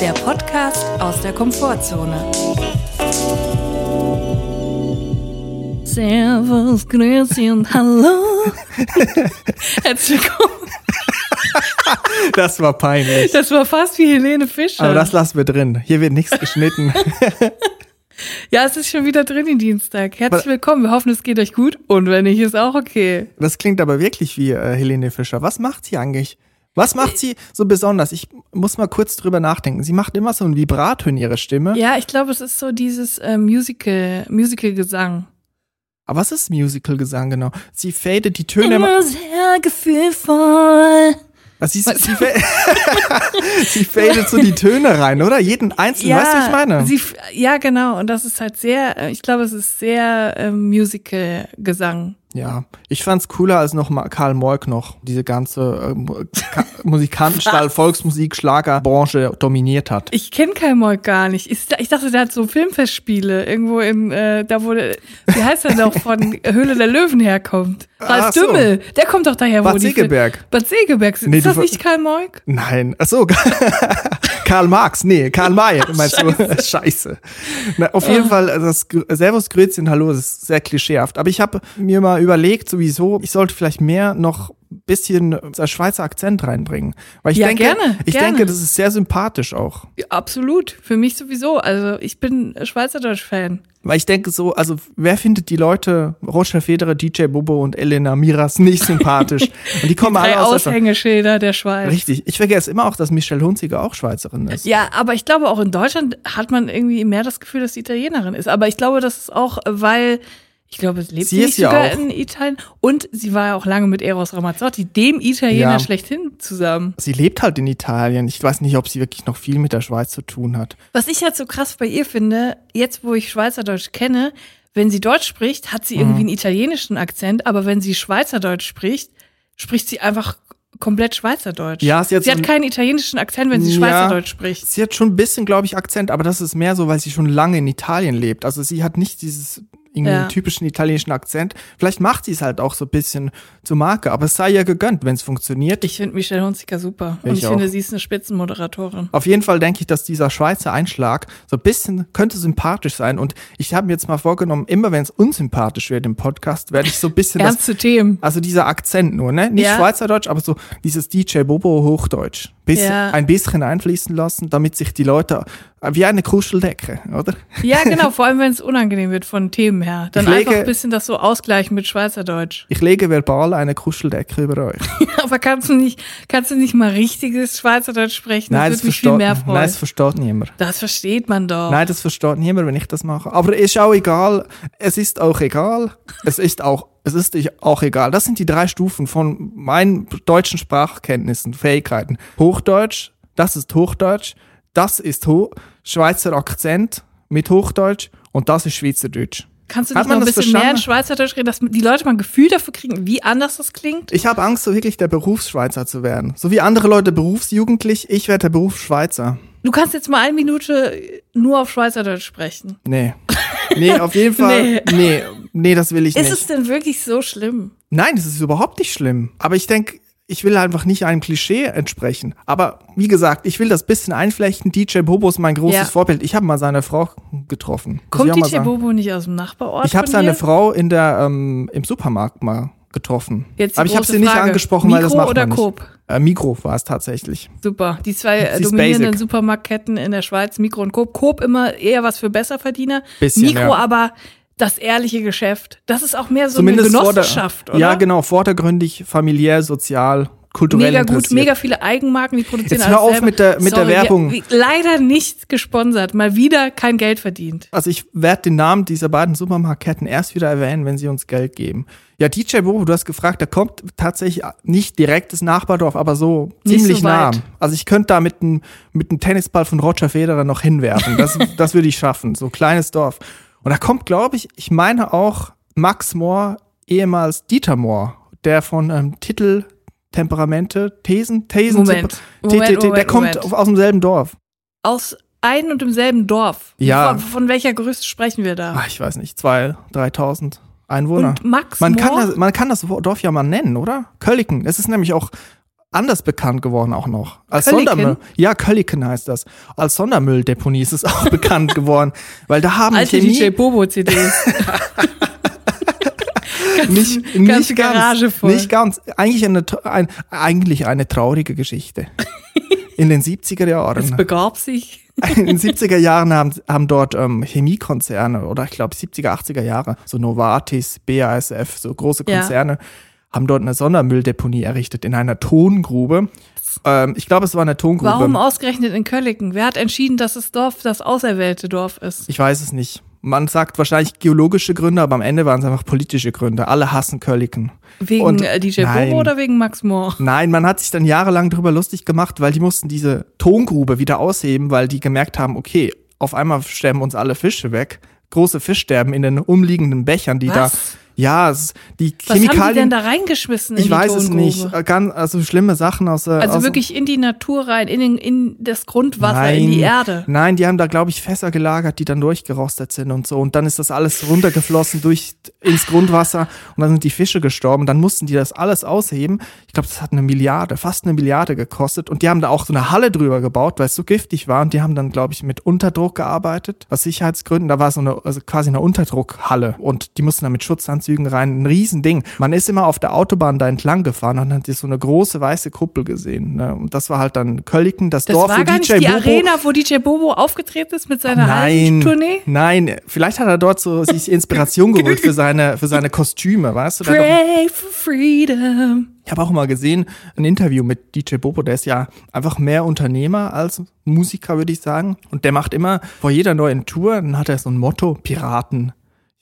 der Podcast aus der Komfortzone. Servus, Grüezi und Hallo. Herzlich willkommen. Das war peinlich. Das war fast wie Helene Fischer. Aber das lassen wir drin. Hier wird nichts geschnitten. ja, es ist schon wieder drin in Dienstag. Herzlich willkommen. Wir hoffen, es geht euch gut. Und wenn nicht, ist auch okay. Das klingt aber wirklich wie äh, Helene Fischer. Was macht sie eigentlich? Was macht sie so besonders? Ich muss mal kurz drüber nachdenken. Sie macht immer so ein Vibrato in ihrer Stimme. Ja, ich glaube, es ist so dieses äh, Musical, Musical-Gesang. Aber was ist Musical-Gesang genau? Sie fadet die Töne immer sehr gefühlvoll. Also sie, sie, sie fadet so die Töne rein, oder? Jeden einzelnen, ja, weißt du, was ich meine? Sie, ja, genau. Und das ist halt sehr, äh, ich glaube, es ist sehr äh, Musical-Gesang. Ja, ich fand's cooler als noch mal Karl Moik noch diese ganze äh, Musikantenstall, Volksmusik, Schlagerbranche dominiert hat. Ich kenne Karl Moik gar nicht. Ich, ich, dachte, der hat so Filmfestspiele irgendwo im, äh, da wurde, wie heißt er noch, von Höhle der Löwen herkommt. Ralf so. Dümmel, der kommt doch daher, Bad wo Segeberg. Die, Bad Segeberg. Nee, ist das nicht Karl Moik? Nein, ach so. Karl Marx, nee, Karl May, meinst Scheiße. du? Scheiße. Na, auf jeden oh. Fall, das Servus, Grüezi Hallo, das ist sehr klischeehaft. Aber ich habe mir mal überlegt, sowieso, ich sollte vielleicht mehr noch bisschen der Schweizer Akzent reinbringen. Weil ich ja, denke, gerne, ich gerne. denke, das ist sehr sympathisch auch. Ja, absolut. Für mich sowieso. Also ich bin Schweizerdeutsch-Fan. Weil ich denke so, also wer findet die Leute, Roger Federer, DJ Bobo und Elena Miras nicht sympathisch? Und die kommen die alle aus Aushängeschilder der Schweiz. Richtig. Ich vergesse immer auch, dass Michelle Hunziger auch Schweizerin ist. Ja, aber ich glaube auch in Deutschland hat man irgendwie mehr das Gefühl, dass sie Italienerin ist. Aber ich glaube, das ist auch, weil ich glaube, es lebt sie, sie sogar ja in Italien. Und sie war ja auch lange mit Eros Ramazzotti, dem Italiener ja. schlechthin, zusammen. Sie lebt halt in Italien. Ich weiß nicht, ob sie wirklich noch viel mit der Schweiz zu tun hat. Was ich halt so krass bei ihr finde, jetzt wo ich Schweizerdeutsch kenne, wenn sie Deutsch spricht, hat sie irgendwie mhm. einen italienischen Akzent, aber wenn sie Schweizerdeutsch spricht, spricht sie einfach komplett Schweizerdeutsch. Ja, sie hat, sie hat keinen italienischen Akzent, wenn sie ja, Schweizerdeutsch spricht. Sie hat schon ein bisschen, glaube ich, Akzent, aber das ist mehr so, weil sie schon lange in Italien lebt. Also sie hat nicht dieses irgendwie ja. typischen italienischen Akzent. Vielleicht macht sie es halt auch so ein bisschen zur Marke, aber es sei ja gegönnt, wenn es funktioniert. Ich finde Michelle Hunziker super ich und ich auch. finde, sie ist eine Spitzenmoderatorin. Auf jeden Fall denke ich, dass dieser Schweizer Einschlag so ein bisschen könnte sympathisch sein und ich habe mir jetzt mal vorgenommen, immer wenn es unsympathisch wird im Podcast, werde ich so ein bisschen Ernste das, Themen. Also dieser Akzent nur, ne? Nicht ja. Schweizerdeutsch, aber so dieses DJ Bobo Hochdeutsch. Bis, ja. Ein bisschen einfließen lassen, damit sich die Leute wie eine Kuscheldecke, oder? Ja, genau, vor allem wenn es unangenehm wird von Themen her. Dann lege, einfach ein bisschen das so ausgleichen mit Schweizerdeutsch. Ich lege verbal eine Kuscheldecke über euch. Aber kannst du nicht, kannst du nicht mal richtiges Schweizerdeutsch sprechen? Nein, das, das versteht, viel mehr freuen. Nein, das versteht niemand. Das versteht man doch. Nein, das versteht niemand, wenn ich das mache. Aber ist auch egal. Es ist auch egal. Es ist auch es ist auch egal. Das sind die drei Stufen von meinen deutschen Sprachkenntnissen, Fähigkeiten. Hochdeutsch, das ist Hochdeutsch, das ist Ho Schweizer Akzent mit Hochdeutsch und das ist Schweizerdeutsch. Kannst du nicht noch ein bisschen verstanden? mehr in Schweizerdeutsch reden, dass die Leute mal ein Gefühl dafür kriegen, wie anders das klingt? Ich habe Angst, so wirklich der Berufsschweizer zu werden. So wie andere Leute berufsjugendlich, ich werde der Berufsschweizer. Du kannst jetzt mal eine Minute nur auf Schweizerdeutsch sprechen. Nee. Nee, auf jeden Fall. nee. nee. nee, das will ich ist nicht. Ist es denn wirklich so schlimm? Nein, es ist überhaupt nicht schlimm. Aber ich denke, ich will einfach nicht einem Klischee entsprechen. Aber wie gesagt, ich will das bisschen einflechten. DJ Bobo ist mein großes ja. Vorbild. Ich habe mal seine Frau getroffen. Kommt DJ Bobo nicht aus dem Nachbarort? Ich habe seine Frau in der ähm, im Supermarkt mal getroffen. Jetzt Aber ich habe sie Frage. nicht angesprochen, Mikro weil das macht oder man Coop? Äh, Mikro war es tatsächlich. Super. Die zwei äh, dominierenden basic. Supermarktketten in der Schweiz, Mikro und Coop. Coop immer eher was für Besserverdiener. Bisschen, Mikro ja. aber das ehrliche Geschäft. Das ist auch mehr so Zumindest eine Genossenschaft, der, oder? Ja, genau. Vordergründig, familiär, sozial, kulturell Mega gut, mega viele Eigenmarken, die produzieren Jetzt hör auf mit der, mit Sorry, der Werbung. Wir, leider nicht gesponsert, mal wieder kein Geld verdient. Also ich werde den Namen dieser beiden Supermarktketten erst wieder erwähnen, wenn sie uns Geld geben. Ja, DJ Bobo, du hast gefragt, der kommt tatsächlich nicht direkt das Nachbardorf, aber so ziemlich so nah. Also ich könnte da mit einem mit einem Tennisball von Roger Federer noch hinwerfen. Das, das würde ich schaffen. So kleines Dorf. Und da kommt, glaube ich, ich meine auch Max Mohr, ehemals Dieter Mohr, der von ähm, Titel Temperamente, Thesen, Thesen, Moment, Moment, Moment, der kommt aus demselben Dorf. Aus einem und demselben Dorf? Ja. Von, welcher Größe sprechen wir da? Ach, ich weiß nicht, zwei, dreitausend Einwohner. Und Max man kann das, man kann das Dorf ja mal nennen, oder? Kölliken. Es ist nämlich auch anders bekannt geworden auch noch. Als Kölliken? Sondermüll. Ja, Kölliken heißt das. Als Sondermülldeponie ist es auch bekannt geworden, weil da haben Alte Chemie DJ Bobo CDs. nicht, nicht ganz, voll. nicht ganz. Eigentlich eine, ein, eigentlich eine traurige Geschichte. In den 70er Jahren. Es begab sich. In den 70er Jahren haben, haben dort ähm, Chemiekonzerne oder ich glaube 70er, 80er Jahre, so Novartis, BASF, so große Konzerne, ja. haben dort eine Sondermülldeponie errichtet in einer Tongrube. Ähm, ich glaube, es war eine Tongrube. Warum ausgerechnet in Kölliken? Wer hat entschieden, dass das Dorf das auserwählte Dorf ist? Ich weiß es nicht. Man sagt wahrscheinlich geologische Gründe, aber am Ende waren es einfach politische Gründe. Alle hassen Kölliken. Wegen und, äh, DJ nein, Bobo oder wegen Max Moore? Nein, man hat sich dann jahrelang darüber lustig gemacht, weil die mussten diese Tongrube wieder ausheben, weil die gemerkt haben, okay, auf einmal sterben uns alle Fische weg. Große Fischsterben in den umliegenden Bechern, die Was? da ja, es, die Chemikalien. Was haben die denn da reingeschmissen? ich weiß es nicht. Äh, ganz, also schlimme Sachen aus. Also aus wirklich in die Natur rein, in, den, in das Grundwasser, nein, in die Erde. Nein, die haben da, glaube ich, Fässer gelagert, die dann durchgerostet sind und so. Und dann ist das alles runtergeflossen durch ins Grundwasser und dann sind die Fische gestorben. Dann mussten die das alles ausheben. Ich glaube, das hat eine Milliarde, fast eine Milliarde gekostet. Und die haben da auch so eine Halle drüber gebaut, weil es so giftig war. Und die haben dann, glaube ich, mit Unterdruck gearbeitet, aus Sicherheitsgründen. Da war so eine, also quasi eine Unterdruckhalle und die mussten dann mit Schutzanzügen Zügen rein. Ein Riesending. Man ist immer auf der Autobahn da entlang gefahren und hat so eine große weiße Kuppel gesehen. Ne? Und das war halt dann Kölliken, das, das Dorf, war wo gar DJ nicht die Bobo Arena, wo DJ Bobo aufgetreten ist mit seiner nein, Tournee? Nein, vielleicht hat er dort so sich Inspiration geholt für seine, für seine Kostüme, weißt du? Pray for freedom. Ich habe auch mal gesehen, ein Interview mit DJ Bobo, der ist ja einfach mehr Unternehmer als Musiker, würde ich sagen. Und der macht immer vor jeder neuen Tour, dann hat er so ein Motto, Piraten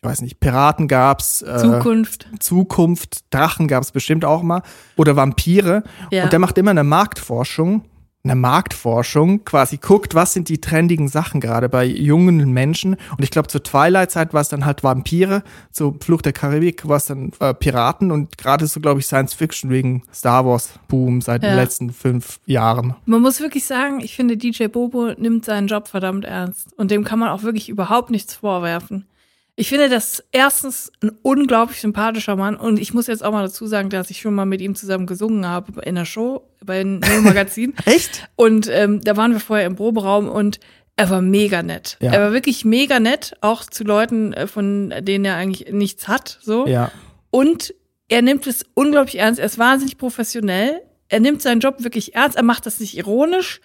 ich weiß nicht, Piraten gab's, äh, Zukunft, Zukunft, Drachen gab's bestimmt auch mal oder Vampire. Ja. Und der macht immer eine Marktforschung, eine Marktforschung, quasi guckt, was sind die trendigen Sachen gerade bei jungen Menschen. Und ich glaube, zur Twilight-Zeit war es dann halt Vampire, zur Flucht der Karibik war es dann äh, Piraten und gerade so, glaube ich, Science Fiction wegen Star Wars Boom seit ja. den letzten fünf Jahren. Man muss wirklich sagen, ich finde, DJ Bobo nimmt seinen Job verdammt ernst. Und dem kann man auch wirklich überhaupt nichts vorwerfen. Ich finde das erstens ein unglaublich sympathischer Mann und ich muss jetzt auch mal dazu sagen, dass ich schon mal mit ihm zusammen gesungen habe in der Show bei einem Magazin. Echt? Und ähm, da waren wir vorher im Proberaum und er war mega nett. Ja. Er war wirklich mega nett, auch zu Leuten, äh, von denen er eigentlich nichts hat, so. Ja. Und er nimmt es unglaublich ernst. Er ist wahnsinnig professionell. Er nimmt seinen Job wirklich ernst. Er macht das nicht ironisch.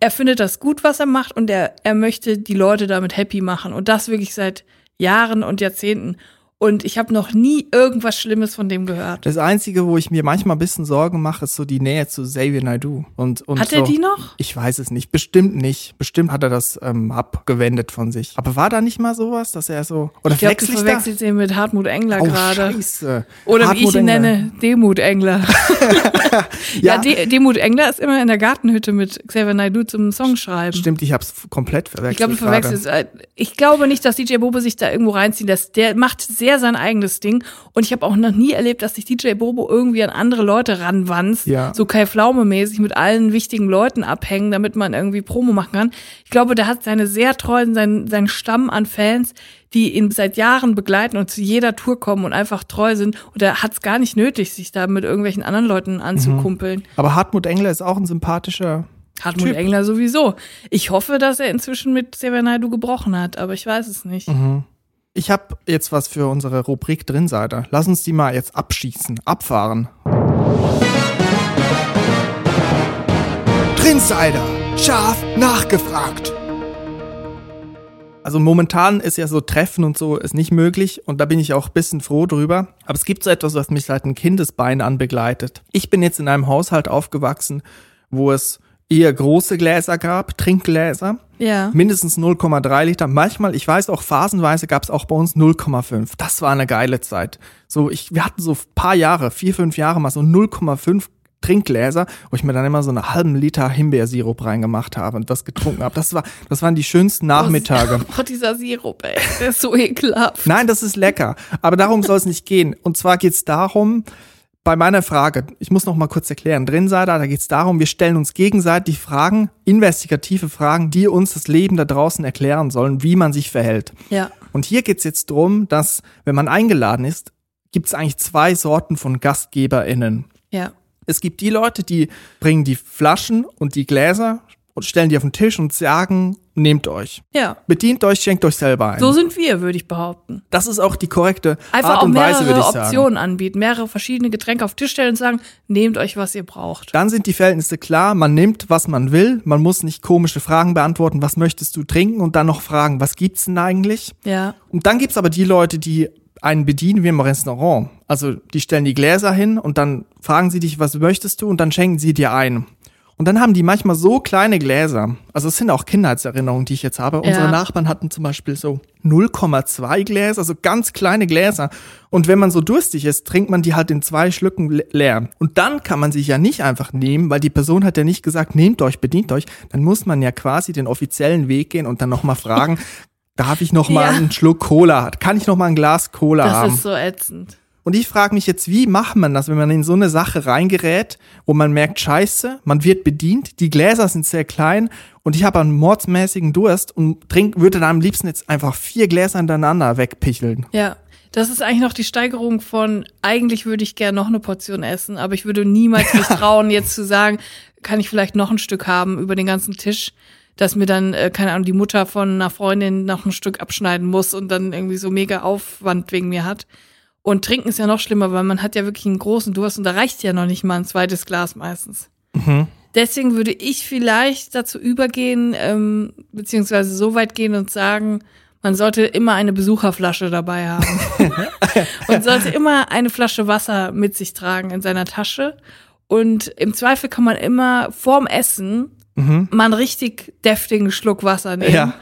Er findet das gut, was er macht und er, er möchte die Leute damit happy machen und das wirklich seit Jahren und Jahrzehnten. Und ich habe noch nie irgendwas Schlimmes von dem gehört. Das Einzige, wo ich mir manchmal ein bisschen Sorgen mache, ist so die Nähe zu Xavier Naidoo. Und, und hat so, er die noch? Ich weiß es nicht. Bestimmt nicht. Bestimmt hat er das ähm, abgewendet von sich. Aber war da nicht mal sowas, dass er so. Oder ich glaube, du verwechselst ihn mit Hartmut Engler oh, gerade. Scheiße. Oder Hartmut wie ich ihn Engler. nenne, Demut Engler. ja, ja De Demut Engler ist immer in der Gartenhütte mit Xavier Naidoo zum Song schreiben. Stimmt, ich hab's komplett verwechselt. Ich glaube, du verwechselst. Äh, ich glaube nicht, dass DJ Bobo sich da irgendwo reinzieht. Das, der macht sehr sein eigenes Ding. Und ich habe auch noch nie erlebt, dass sich DJ Bobo irgendwie an andere Leute ranwanzt. Ja. So Kai Pflaume-mäßig mit allen wichtigen Leuten abhängen, damit man irgendwie Promo machen kann. Ich glaube, der hat seine sehr treuen, seinen, seinen Stamm an Fans, die ihn seit Jahren begleiten und zu jeder Tour kommen und einfach treu sind. Und er hat es gar nicht nötig, sich da mit irgendwelchen anderen Leuten anzukumpeln. Mhm. Aber Hartmut Engler ist auch ein sympathischer Hartmut typ. Engler sowieso. Ich hoffe, dass er inzwischen mit Xavier gebrochen hat, aber ich weiß es nicht. Mhm. Ich habe jetzt was für unsere Rubrik Drinseite. Lass uns die mal jetzt abschießen, abfahren. Drinsider, scharf nachgefragt. Also momentan ist ja so Treffen und so ist nicht möglich und da bin ich auch ein bisschen froh drüber. Aber es gibt so etwas, was mich seit ein Kindesbein an begleitet. Ich bin jetzt in einem Haushalt aufgewachsen, wo es eher große Gläser gab, Trinkgläser. Ja. Mindestens 0,3 Liter. Manchmal, ich weiß auch, phasenweise gab es auch bei uns 0,5. Das war eine geile Zeit. So, ich, wir hatten so paar Jahre, vier, fünf Jahre mal so 0,5 Trinkgläser, wo ich mir dann immer so einen halben Liter Himbeersirup reingemacht habe und das getrunken habe. Das war, das waren die schönsten Nachmittage. Oh, oh, dieser Sirup, ey, der ist so ekelhaft. Nein, das ist lecker. Aber darum soll es nicht gehen. Und zwar geht es darum, bei meiner Frage, ich muss noch mal kurz erklären, drin sei da, da geht es darum, wir stellen uns gegenseitig Fragen, investigative Fragen, die uns das Leben da draußen erklären sollen, wie man sich verhält. Ja. Und hier geht es jetzt drum, dass, wenn man eingeladen ist, gibt es eigentlich zwei Sorten von GastgeberInnen. Ja. Es gibt die Leute, die bringen die Flaschen und die Gläser und stellen die auf den Tisch und sagen, nehmt euch. Ja. Bedient euch, schenkt euch selber ein. So sind wir, würde ich behaupten. Das ist auch die korrekte Einfach Art und Weise, würde ich mehrere sagen. Optionen anbieten, mehrere verschiedene Getränke auf den Tisch stellen und sagen, nehmt euch, was ihr braucht. Dann sind die Verhältnisse klar, man nimmt, was man will, man muss nicht komische Fragen beantworten, was möchtest du trinken und dann noch fragen, was gibt's denn eigentlich? Ja. Und dann gibt's aber die Leute, die einen bedienen wie im Restaurant. Also die stellen die Gläser hin und dann fragen sie dich, was möchtest du und dann schenken sie dir ein. Und dann haben die manchmal so kleine Gläser. Also es sind auch Kindheitserinnerungen, die ich jetzt habe. Unsere Nachbarn hatten zum Beispiel so 0,2 Gläser, also ganz kleine Gläser. Und wenn man so durstig ist, trinkt man die halt in zwei Schlücken le- leer. Und dann kann man sich ja nicht einfach nehmen, weil die Person hat ja nicht gesagt, nehmt euch, bedient euch. Dann muss man ja quasi den offiziellen Weg gehen und dann nochmal fragen, darf ich noch mal Ja. einen Schluck Cola? Kann ich noch mal ein Glas Cola Das haben? ist so ätzend. Und ich frage mich jetzt, wie macht man das, wenn man in so eine Sache reingerät, wo man merkt, scheiße, man wird bedient, die Gläser sind sehr klein und ich habe einen mordsmäßigen Durst und trink, würde dann am liebsten jetzt einfach vier Gläser hintereinander wegpicheln. Ja. Das ist eigentlich noch die Steigerung von, eigentlich würde ich gerne noch eine Portion essen, aber ich würde niemals mich trauen, jetzt zu sagen, kann ich vielleicht noch ein Stück haben über den ganzen Tisch, dass mir dann, äh, keine Ahnung, die Mutter von einer Freundin noch ein Stück abschneiden muss und dann irgendwie so mega Aufwand wegen mir hat. Und trinken ist ja noch schlimmer, weil man hat ja wirklich einen großen Durst und da reicht ja noch nicht mal ein zweites Glas meistens. Deswegen würde ich vielleicht dazu übergehen, ähm, beziehungsweise so weit gehen und sagen, man sollte immer eine Besucherflasche dabei haben. und sollte immer eine Flasche Wasser mit sich tragen in seiner Tasche. Und im Zweifel kann man immer vorm Essen mal einen richtig deftigen Schluck Wasser nehmen. Ja.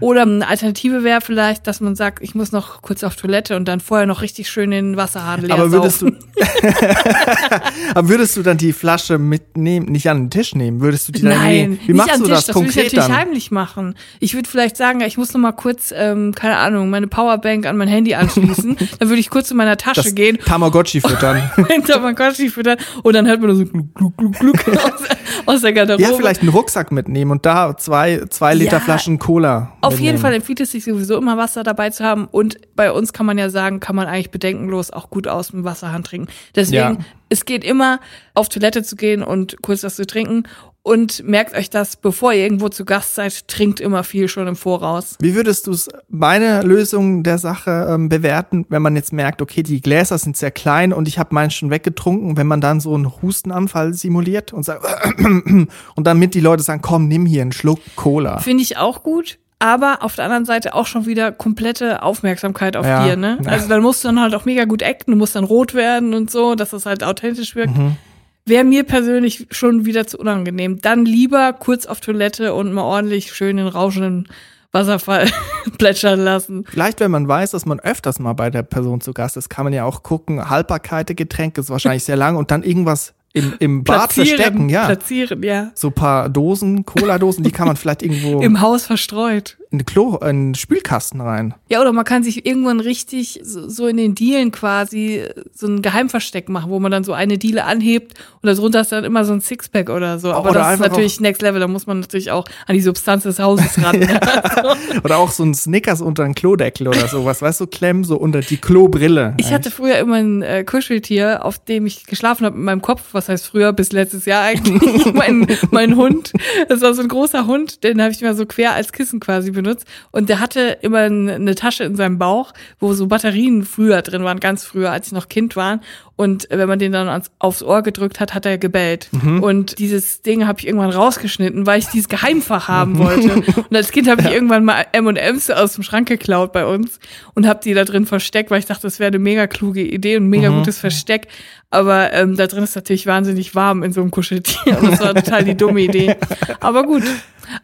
Oder eine Alternative wäre vielleicht, dass man sagt, ich muss noch kurz auf Toilette und dann vorher noch richtig schön den Wasserhahn leer Aber würdest saufen. du, aber würdest du dann die Flasche mitnehmen, nicht an den Tisch nehmen? Würdest du die dann Nein, nehmen? Wie nicht machst am du Tisch, das das würde ich konkret natürlich dann? heimlich machen. Ich würde vielleicht sagen, ich muss noch mal kurz, ähm, keine Ahnung, meine Powerbank an mein Handy anschließen. dann würde ich kurz in meiner Tasche Das gehen, Tamagotchi füttern. Tamagotchi füttern und dann hört man so gluck, gluck, gluck, gluck aus, aus der Garderobe. ja, vielleicht einen Rucksack mitnehmen und da zwei, zwei Liter Ja, Flaschen Cola. Auf jeden Fall empfiehlt es sich sowieso immer Wasser dabei zu haben und bei uns kann man ja sagen, kann man eigentlich bedenkenlos auch gut aus dem Wasserhahn trinken. Deswegen, Ja. es geht immer auf Toilette zu gehen und kurz was zu trinken und merkt euch das, bevor ihr irgendwo zu Gast seid, trinkt immer viel schon im Voraus. Wie würdest du meine Lösung der Sache ähm, bewerten, wenn man jetzt merkt, okay, die Gläser sind sehr klein und ich habe meinen schon weggetrunken, wenn man dann so einen Hustenanfall simuliert und sagt, und damit die Leute sagen, komm, nimm hier einen Schluck Cola. Finde ich auch gut. Aber auf der anderen Seite auch schon wieder komplette Aufmerksamkeit auf Ja. dir, ne? Also dann musst du dann halt auch mega gut acten, du musst dann rot werden und so, dass das halt authentisch wirkt. Mhm. Wäre mir persönlich schon wieder zu unangenehm. Dann lieber kurz auf Toilette und mal ordentlich schön den rauschenden Wasserfall plätschern lassen. Vielleicht, wenn man weiß, dass man öfters mal bei der Person zu Gast ist, kann man ja auch gucken, Haltbarkeit der Getränke ist wahrscheinlich sehr lang und dann irgendwas im, im Bad verstecken, ja. Platzieren, ja. So paar Dosen, Cola-Dosen, die kann man vielleicht irgendwo Im Haus verstreut. In den Klo, in den Spülkasten rein. Ja, oder man kann sich irgendwann richtig so, so in den Dielen quasi so ein Geheimversteck machen, wo man dann so eine Diele anhebt und darunter ist dann immer so ein Sixpack oder so. Aber Oder das ist natürlich Next Level, da muss man natürlich auch an die Substanz des Hauses ran. Oder auch so ein Snickers unter den Klodeckel oder sowas, weißt du, klemmen so unter die Klobrille. Ich hatte früher immer ein äh, Kuscheltier, auf dem ich geschlafen habe mit meinem Kopf. Was heißt früher? Bis letztes Jahr eigentlich. mein, mein Hund. Das war so ein großer Hund, den habe ich immer so quer als Kissen quasi benutzt. Und der hatte immer eine Tasche in seinem Bauch, wo so Batterien früher drin waren, ganz früher, als ich noch Kind war. Und wenn man den dann ans, aufs Ohr gedrückt hat, hat er gebellt. Und dieses Ding habe ich irgendwann rausgeschnitten, weil ich dieses Geheimfach haben wollte. Und als Kind habe ich irgendwann mal M&M's aus dem Schrank geklaut bei uns und habe die da drin versteckt, weil ich dachte, das wäre eine mega kluge Idee und ein mega gutes Versteck. Aber ähm, da drin ist natürlich wahnsinnig warm in so einem Kuscheltier. Und das war total die dumme Idee. Aber gut.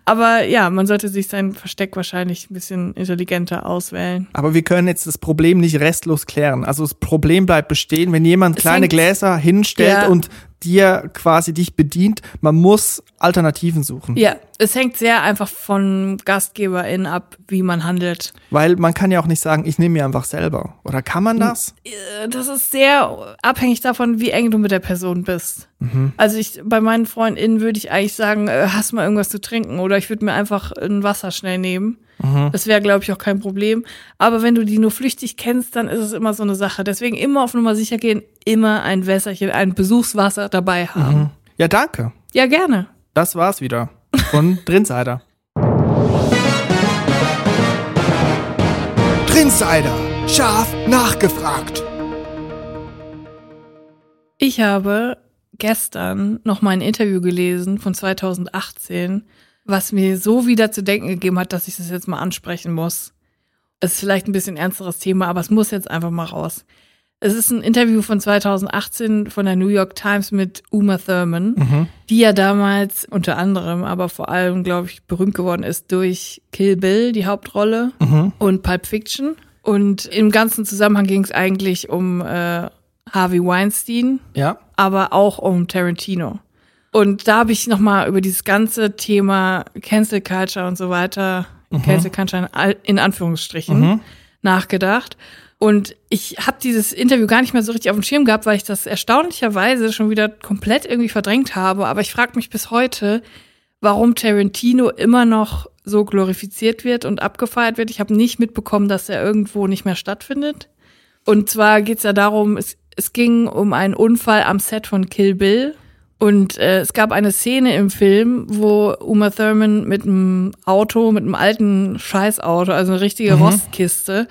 Aber ja, man sollte sich sein Versteck wahrscheinlich ein bisschen intelligenter auswählen. Aber wir können jetzt das Problem nicht restlos klären. Also das Problem bleibt bestehen, wenn jemand Es kleine hängt- Gläser hinstellt Ja. und dir quasi dich bedient, man muss Alternativen suchen. Ja, es hängt sehr einfach von GastgeberInnen ab, wie man handelt. Weil man kann ja auch nicht sagen, ich nehme mir einfach selber. Oder kann man das? Äh, Das ist sehr abhängig davon, wie eng du mit der Person bist. Also ich, bei meinen FreundInnen würde ich eigentlich sagen, äh, hast mal irgendwas zu trinken oder ich würde mir einfach ein Wasser schnell nehmen. Mhm. Das wäre, glaube ich, auch kein Problem. Aber wenn du die nur flüchtig kennst, dann ist es immer so eine Sache. Deswegen immer auf Nummer sicher gehen, immer ein Wässerchen, ein Besuchswasser dabei haben. Mhm. Ja, danke. Ja, gerne. Das war's wieder von Drinsider. Drinsider, scharf nachgefragt. Ich habe gestern noch mal ein Interview gelesen von 2018, was mir so wieder zu denken gegeben hat, dass ich das jetzt mal ansprechen muss. Es ist vielleicht ein bisschen ernsteres Thema, aber es muss jetzt einfach mal raus. Es ist ein Interview von 2018 von der New York Times mit Uma Thurman, mhm. die ja damals unter anderem, aber vor allem, glaube ich, berühmt geworden ist durch Kill Bill, die Hauptrolle, mhm. und Pulp Fiction. Und im ganzen Zusammenhang ging es eigentlich um äh, Harvey Weinstein, ja. aber auch um Tarantino. Und da habe ich nochmal über dieses ganze Thema Cancel Culture und so weiter, mhm. Cancel Culture in Anführungsstrichen, mhm. nachgedacht. Und ich habe dieses Interview gar nicht mehr so richtig auf dem Schirm gehabt, weil ich das erstaunlicherweise schon wieder komplett irgendwie verdrängt habe. Aber ich frage mich bis heute, warum Tarantino immer noch so glorifiziert wird und abgefeiert wird. Ich habe nicht mitbekommen, dass er irgendwo nicht mehr stattfindet. Und zwar geht es ja darum, es, es ging um einen Unfall am Set von Kill Bill. Und äh, es gab eine Szene im Film, wo Uma Thurman mit einem Auto, mit einem alten Scheißauto, also eine richtige mhm. Rostkiste,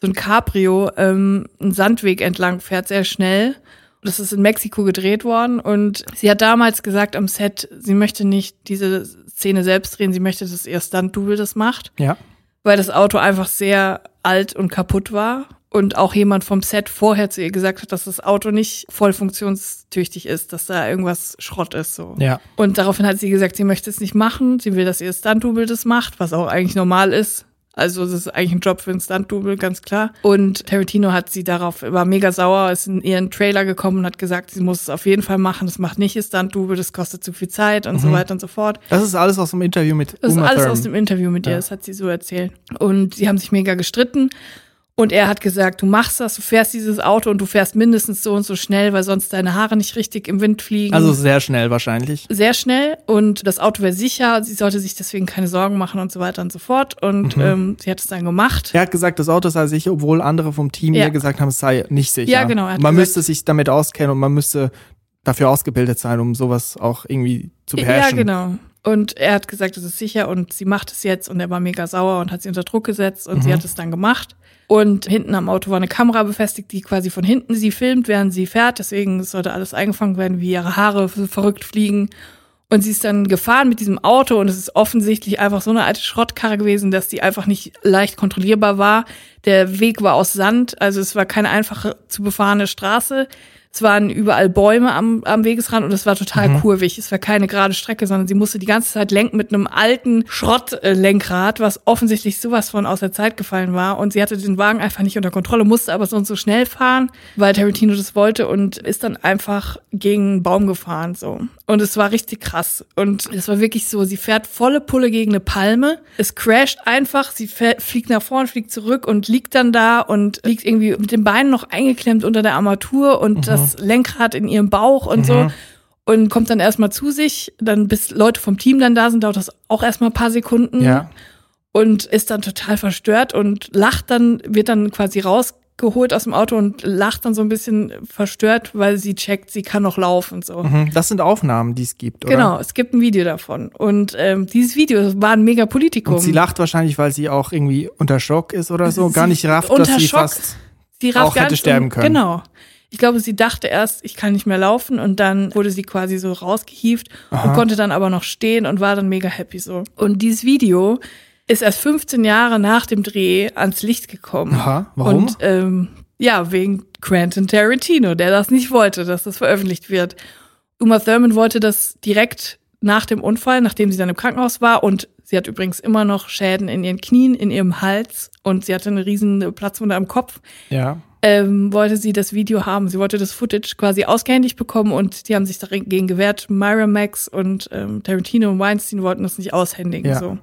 so ein Cabrio ähm, einen Sandweg entlang fährt, sehr schnell. Das ist in Mexiko gedreht worden und sie hat damals gesagt am Set, sie möchte nicht diese Szene selbst drehen, sie möchte, dass ihr Stunt-Double das macht. Ja. Weil das Auto einfach sehr alt und kaputt war und auch jemand vom Set vorher zu ihr gesagt hat, dass das Auto nicht voll funktionstüchtig ist, dass da irgendwas Schrott ist so. Ja. Und daraufhin hat sie gesagt, sie möchte es nicht machen, sie will, dass ihr Stunt-Double das macht, was auch eigentlich normal ist. Also es ist eigentlich ein Job für ein Stunt-Double, ganz klar. Und Tarantino hat sie darauf, war mega sauer, ist in ihren Trailer gekommen und hat gesagt, sie muss es auf jeden Fall machen. Das macht nicht ihr Stunt-Double, das kostet zu viel Zeit und mhm. so weiter und so fort. Das ist alles aus dem Interview mit Das ist alles aus dem Interview mit ihr, ja. das hat sie so erzählt. Und sie haben sich mega gestritten. Und er hat gesagt, du machst das, du fährst dieses Auto und du fährst mindestens so und so schnell, weil sonst deine Haare nicht richtig im Wind fliegen. Also sehr schnell wahrscheinlich. Sehr schnell und das Auto wäre sicher, sie sollte sich deswegen keine Sorgen machen und so weiter und so fort. Und mhm. ähm, sie hat es dann gemacht. Er hat gesagt, das Auto sei sicher, obwohl andere vom Team ja. gesagt haben, es sei nicht sicher. Ja, genau. Man gesagt, müsste sich damit auskennen und man müsste dafür ausgebildet sein, um sowas auch irgendwie zu beherrschen. Ja, genau. Und er hat gesagt, es ist sicher und sie macht es jetzt und er war mega sauer und hat sie unter Druck gesetzt und mhm. sie hat es dann gemacht. Und hinten am Auto war eine Kamera befestigt, die quasi von hinten sie filmt, während sie fährt. Deswegen sollte alles eingefangen werden, wie ihre Haare verrückt fliegen. Und sie ist dann gefahren mit diesem Auto und es ist offensichtlich einfach so eine alte Schrottkarre gewesen, dass die einfach nicht leicht kontrollierbar war. Der Weg war aus Sand, also es war keine einfache zu befahrene Straße. Es waren überall Bäume am, am Wegesrand und es war total mhm. kurvig. Es war keine gerade Strecke, sondern sie musste die ganze Zeit lenken mit einem alten Schrottlenkrad, was offensichtlich sowas von aus der Zeit gefallen war. Und sie hatte den Wagen einfach nicht unter Kontrolle, musste aber so und so schnell fahren, weil Tarantino das wollte und ist dann einfach gegen einen Baum gefahren, so. Und es war richtig krass. Und es war wirklich so, sie fährt volle Pulle gegen eine Palme. Es crasht einfach, sie fährt, fliegt nach vorn, fliegt zurück und liegt dann da und liegt irgendwie mit den Beinen noch eingeklemmt unter der Armatur und mhm. das Lenkrad in ihrem Bauch und mhm. so und kommt dann erstmal zu sich, dann bis Leute vom Team dann da sind, dauert das auch erstmal ein paar Sekunden. Ja. Und ist dann total verstört und lacht dann, wird dann quasi rausgeholt aus dem Auto und lacht dann so ein bisschen verstört, weil sie checkt, sie kann noch laufen. So. Mhm. Das sind Aufnahmen, die es gibt, oder? Genau, es gibt ein Video davon. Und ähm, dieses Video war ein mega Politikum. Und sie lacht wahrscheinlich, weil sie auch irgendwie unter Schock ist oder so, sie gar nicht rafft, dass sie Schock, fast sie auch hätte sterben können. Genau. Ich glaube, sie dachte erst, ich kann nicht mehr laufen und dann wurde sie quasi so rausgehieft Aha. und konnte dann aber noch stehen und war dann mega happy so. Und dieses Video ist erst 15 Jahre nach dem Dreh ans Licht gekommen. Aha, warum? Und ähm, ja, wegen Quentin Tarantino, der das nicht wollte, dass das veröffentlicht wird. Uma Thurman wollte das direkt nach dem Unfall, nachdem sie dann im Krankenhaus war und sie hat übrigens immer noch Schäden in ihren Knien, in ihrem Hals und sie hatte eine riesen Platzwunde am Kopf. Ja ähm, wollte sie das Video haben. Sie wollte das Footage quasi ausgehändigt bekommen und die haben sich dagegen gewehrt. Myra Max und ähm, Tarantino und Weinstein wollten das nicht aushändigen. Ja. So.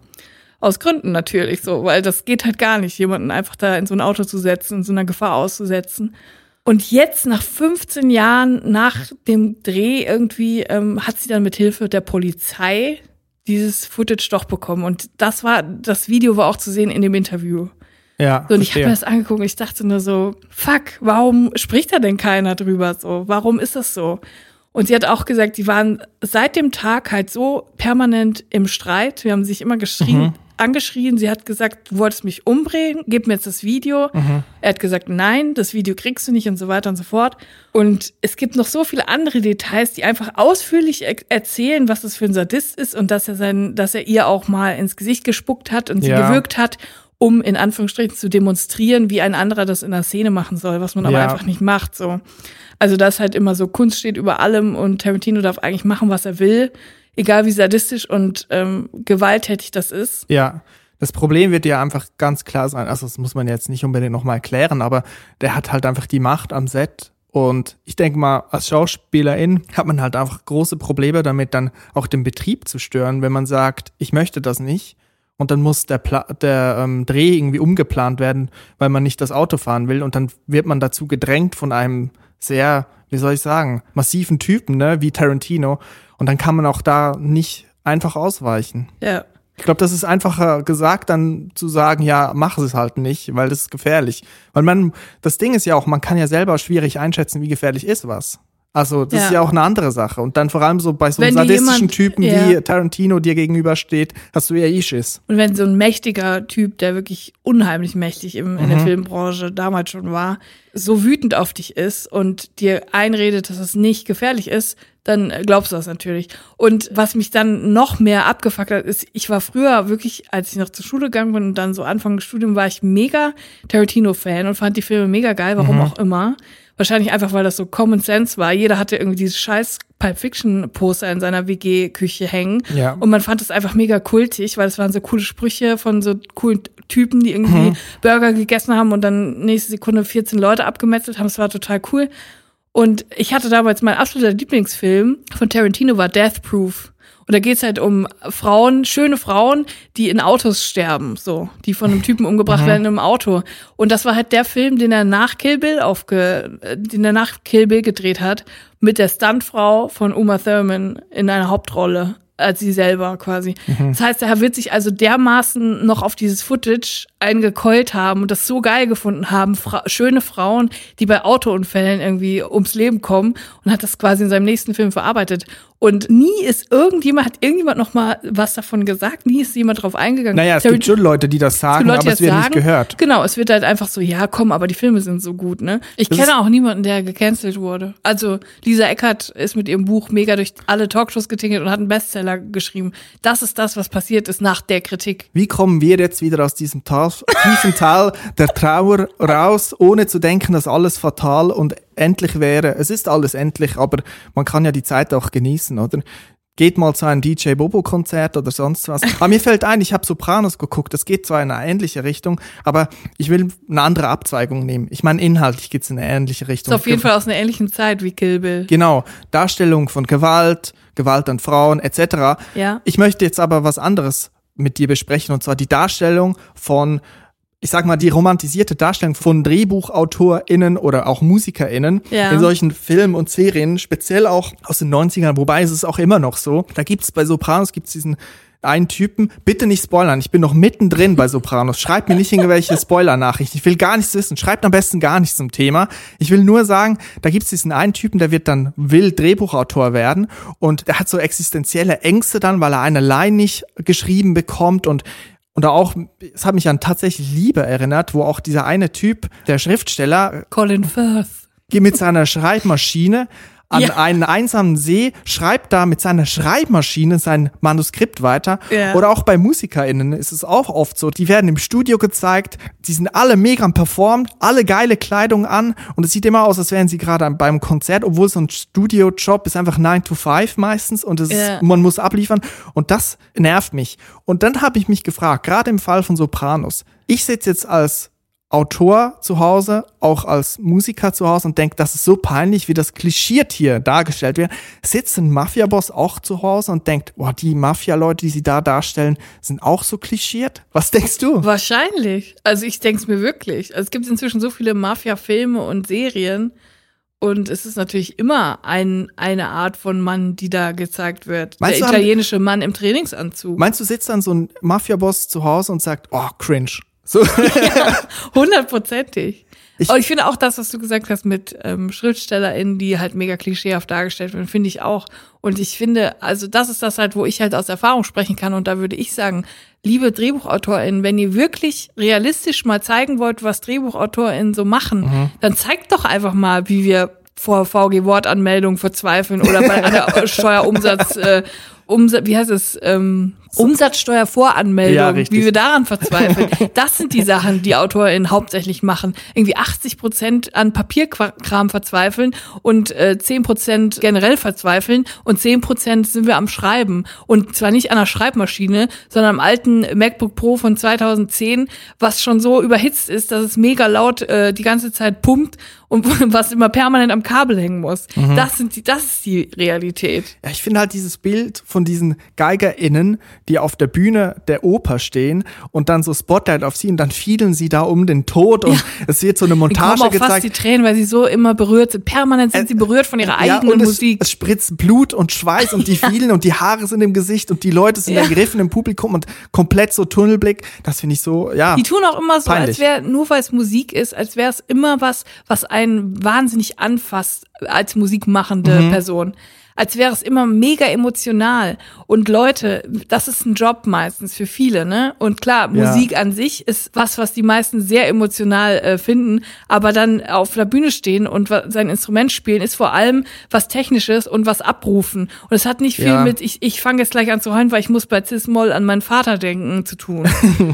Aus Gründen natürlich so, weil das geht halt gar nicht, jemanden einfach da in so ein Auto zu setzen, in so einer Gefahr auszusetzen. Und jetzt, nach 15 Jahren nach dem Dreh irgendwie, ähm, hat sie dann mit Hilfe der Polizei dieses Footage doch bekommen. Und das war, das Video war auch zu sehen in dem Interview. Ja. So, und ich habe mir das angeguckt und ich dachte nur so, fuck, warum spricht da denn keiner drüber so? Warum ist das so? Und sie hat auch gesagt, die waren seit dem Tag halt so permanent im Streit. Wir haben sich immer geschrien, mhm. angeschrien. Sie hat gesagt, du wolltest mich umbringen, gib mir jetzt das Video. Mhm. Er hat gesagt, nein, das Video kriegst du nicht und so weiter und so fort. Und es gibt noch so viele andere Details, die einfach ausführlich er erzählen, was das für ein Sadist ist und dass er sein, dass er ihr auch mal ins Gesicht gespuckt hat und sie ja. gewürgt hat um in Anführungsstrichen zu demonstrieren, wie ein anderer das in der Szene machen soll, was man aber ja. einfach nicht macht. So. Also das halt immer so, Kunst steht über allem und Tarantino darf eigentlich machen, was er will, egal wie sadistisch und ähm, gewalttätig das ist. Ja. Das Problem wird ja einfach ganz klar sein, also das muss man jetzt nicht unbedingt nochmal erklären, aber der hat halt einfach die Macht am Set und ich denke mal, als Schauspielerin hat man halt einfach große Probleme damit, dann auch den Betrieb zu stören, wenn man sagt, ich möchte das nicht und dann muss der, Pla der ähm, Dreh irgendwie umgeplant werden, weil man nicht das Auto fahren will und dann wird man dazu gedrängt von einem sehr, wie soll ich sagen, massiven Typen, ne, wie Tarantino und dann kann man auch da nicht einfach ausweichen. Ja. Ich glaube, das ist einfacher gesagt, dann zu sagen, ja, mach es halt nicht, weil das ist gefährlich. Weil man, das Ding ist ja auch, man kann ja selber schwierig einschätzen, wie gefährlich ist was. Also das ja. ist ja auch eine andere Sache. Und dann vor allem so bei so einem sadistischen jemand, Typen ja. wie Tarantino dir gegenübersteht, hast du ja eh Schiss. Und wenn so ein mächtiger Typ, der wirklich unheimlich mächtig im, in der mhm. Filmbranche damals schon war, so wütend auf dich ist und dir einredet, dass es nicht gefährlich ist, dann glaubst du das natürlich. Und was mich dann noch mehr abgefuckt hat, ist, ich war früher wirklich, als ich noch zur Schule gegangen bin und dann so Anfang des Studiums, war ich mega Tarantino-Fan und fand die Filme mega geil, warum mhm. auch immer. Wahrscheinlich einfach, weil das so Common Sense war. Jeder hatte irgendwie dieses scheiß Pulp Fiction Poster in seiner WG-Küche hängen. Ja. Und man fand es einfach mega kultig, weil es waren so coole Sprüche von so coolen Typen, die irgendwie mhm. Burger gegessen haben und dann nächste Sekunde 14 Leute abgemetzelt haben. Es war total cool. Und ich hatte damals mein absoluter Lieblingsfilm von Tarantino war Death Proof. Und da geht's halt um Frauen, schöne Frauen, die in Autos sterben, so, die von einem Typen umgebracht mhm. werden im Auto. Und das war halt der Film, den er nach Kill Bill aufge, den er nach Kill Bill gedreht hat, mit der Stuntfrau von Uma Thurman in einer Hauptrolle als sie selber quasi. Mhm. Das heißt, er wird sich also dermaßen noch auf dieses Footage eingekeult haben und das so geil gefunden haben, Fra schöne Frauen, die bei Autounfällen irgendwie ums Leben kommen und hat das quasi in seinem nächsten Film verarbeitet. Und nie ist irgendjemand, hat irgendjemand noch mal was davon gesagt, nie ist jemand drauf eingegangen. Naja, es Terry gibt schon Leute, die das sagen, Leute, aber es wird sagen. nicht gehört. Genau, es wird halt einfach so, ja, komm, aber die Filme sind so gut, ne? Ich das kenne auch niemanden, der gecancelt wurde. Also Lisa Eckert ist mit ihrem Buch mega durch alle Talkshows getingelt und hat einen Bestseller geschrieben. Das ist das, was passiert ist nach der Kritik. Wie kommen wir jetzt wieder aus diesem Tal, tiefen Tal der Trauer raus, ohne zu denken, dass alles fatal und endlich wäre. Es ist alles endlich, aber man kann ja die Zeit auch genießen, oder? Geht mal zu einem DJ Bobo Konzert oder sonst was. Aber mir fällt ein, ich habe Sopranos geguckt. Das geht zwar in eine ähnliche Richtung, aber ich will eine andere Abzweigung nehmen. Ich meine, inhaltlich geht's in eine ähnliche Richtung. Ist auf jeden Fall aus einer ähnlichen Zeit wie Kill Bill. Genau. Darstellung von Gewalt, Gewalt an Frauen etc. Ja. Ich möchte jetzt aber was anderes mit dir besprechen und zwar die Darstellung von ich sag mal, die romantisierte Darstellung von DrehbuchautorInnen oder auch MusikerInnen ja. in solchen Filmen und Serien, speziell auch aus den 90ern, wobei ist es auch immer noch so. Da gibt's bei Sopranos gibt's diesen einen Typen, bitte nicht spoilern, ich bin noch mittendrin bei Sopranos. Schreibt mir nicht irgendwelche Spoiler-Nachrichten. Ich will gar nichts wissen. Schreibt am besten gar nichts zum Thema. Ich will nur sagen, da gibt's diesen einen Typen, der wird dann will Drehbuchautor werden und der hat so existenzielle Ängste dann, weil er eine Line nicht geschrieben bekommt und und auch, es hat mich an tatsächlich Liebe erinnert, wo auch dieser eine Typ, der Schriftsteller, Colin Firth, mit seiner Schreibmaschine an ja. einen einsamen See, schreibt da mit seiner Schreibmaschine sein Manuskript weiter. Ja. Oder auch bei MusikerInnen ist es auch oft so. Die werden im Studio gezeigt, die sind alle mega performt, alle geile Kleidung an und es sieht immer aus, als wären sie gerade beim Konzert, obwohl so ein Studiojob ist einfach 9 to 5 meistens und es ja. ist, man muss abliefern und das nervt mich. Und dann habe ich mich gefragt, gerade im Fall von Sopranos, ich sitze jetzt als Autor zu Hause, auch als Musiker zu Hause und denkt, das ist so peinlich, wie das klischiert hier dargestellt wird. Sitzt ein Mafia-Boss auch zu Hause und denkt, boah, die Mafia-Leute, die sie da darstellen, sind auch so klischiert? Was denkst du? Wahrscheinlich. Also ich denke es mir wirklich. Also es gibt inzwischen so viele Mafia-Filme und Serien und es ist natürlich immer ein, eine Art von Mann, die da gezeigt wird. Meinst der italienische Mann im Trainingsanzug. Meinst du, sitzt dann so ein Mafia-Boss zu Hause und sagt, oh, cringe. So. Hundertprozentig. Ich, Aber ich finde auch das, was du gesagt hast mit ähm, SchriftstellerInnen, die halt mega klischeehaft dargestellt werden, finde ich auch. Und ich finde, also das ist das halt, wo ich halt aus Erfahrung sprechen kann. Und da würde ich sagen, liebe DrehbuchautorInnen, wenn ihr wirklich realistisch mal zeigen wollt, was DrehbuchautorInnen so machen, mhm. dann zeigt doch einfach mal, wie wir vor VG-Wortanmeldung verzweifeln oder bei einer Steuerumsatz, äh, Umsatz, wie heißt es, ähm, Umsatzsteuervoranmeldung, ja, wie wir daran verzweifeln. Das sind die Sachen, die AutorInnen hauptsächlich machen. Irgendwie 80 Prozent an Papierkram verzweifeln und äh, 10 Prozent generell verzweifeln und 10 Prozent sind wir am Schreiben. Und zwar nicht an der Schreibmaschine, sondern am alten MacBook Pro von 2010, was schon so überhitzt ist, dass es mega laut äh, die ganze Zeit pumpt und was immer permanent am Kabel hängen muss. Mhm. Das sind die, das ist die Realität. Ja, ich finde halt dieses Bild von diesen GeigerInnen, die auf der Bühne der Oper stehen und dann so Spotlight auf sie und dann fielen sie da um den Tod und ja. es wird so eine Montage auch gezeigt. fast die Tränen, weil sie so immer berührt sind. Permanent sind äh, sie berührt von ihrer ja, eigenen und Musik. Es, spritzt Blut und Schweiß und die ja. fielen und die Haare sind im Gesicht und die Leute sind ja. ergriffen im Publikum und komplett so Tunnelblick. Das finde ich so, ja. Die tun auch immer so, peinlich. als wäre, nur weil es Musik ist, als wäre es immer was, was einen wahnsinnig anfasst als musikmachende mhm. Person als wäre es immer mega emotional. Und Leute, das ist ein Job meistens für viele, ne? Und klar, ja. Musik an sich ist was, was die meisten sehr emotional äh, finden, aber dann auf der Bühne stehen und sein Instrument spielen, ist vor allem was Technisches und was abrufen. Und es hat nicht viel ja. mit, ich, ich fange jetzt gleich an zu heulen, weil ich muss bei Cis-Moll an meinen Vater denken, zu tun.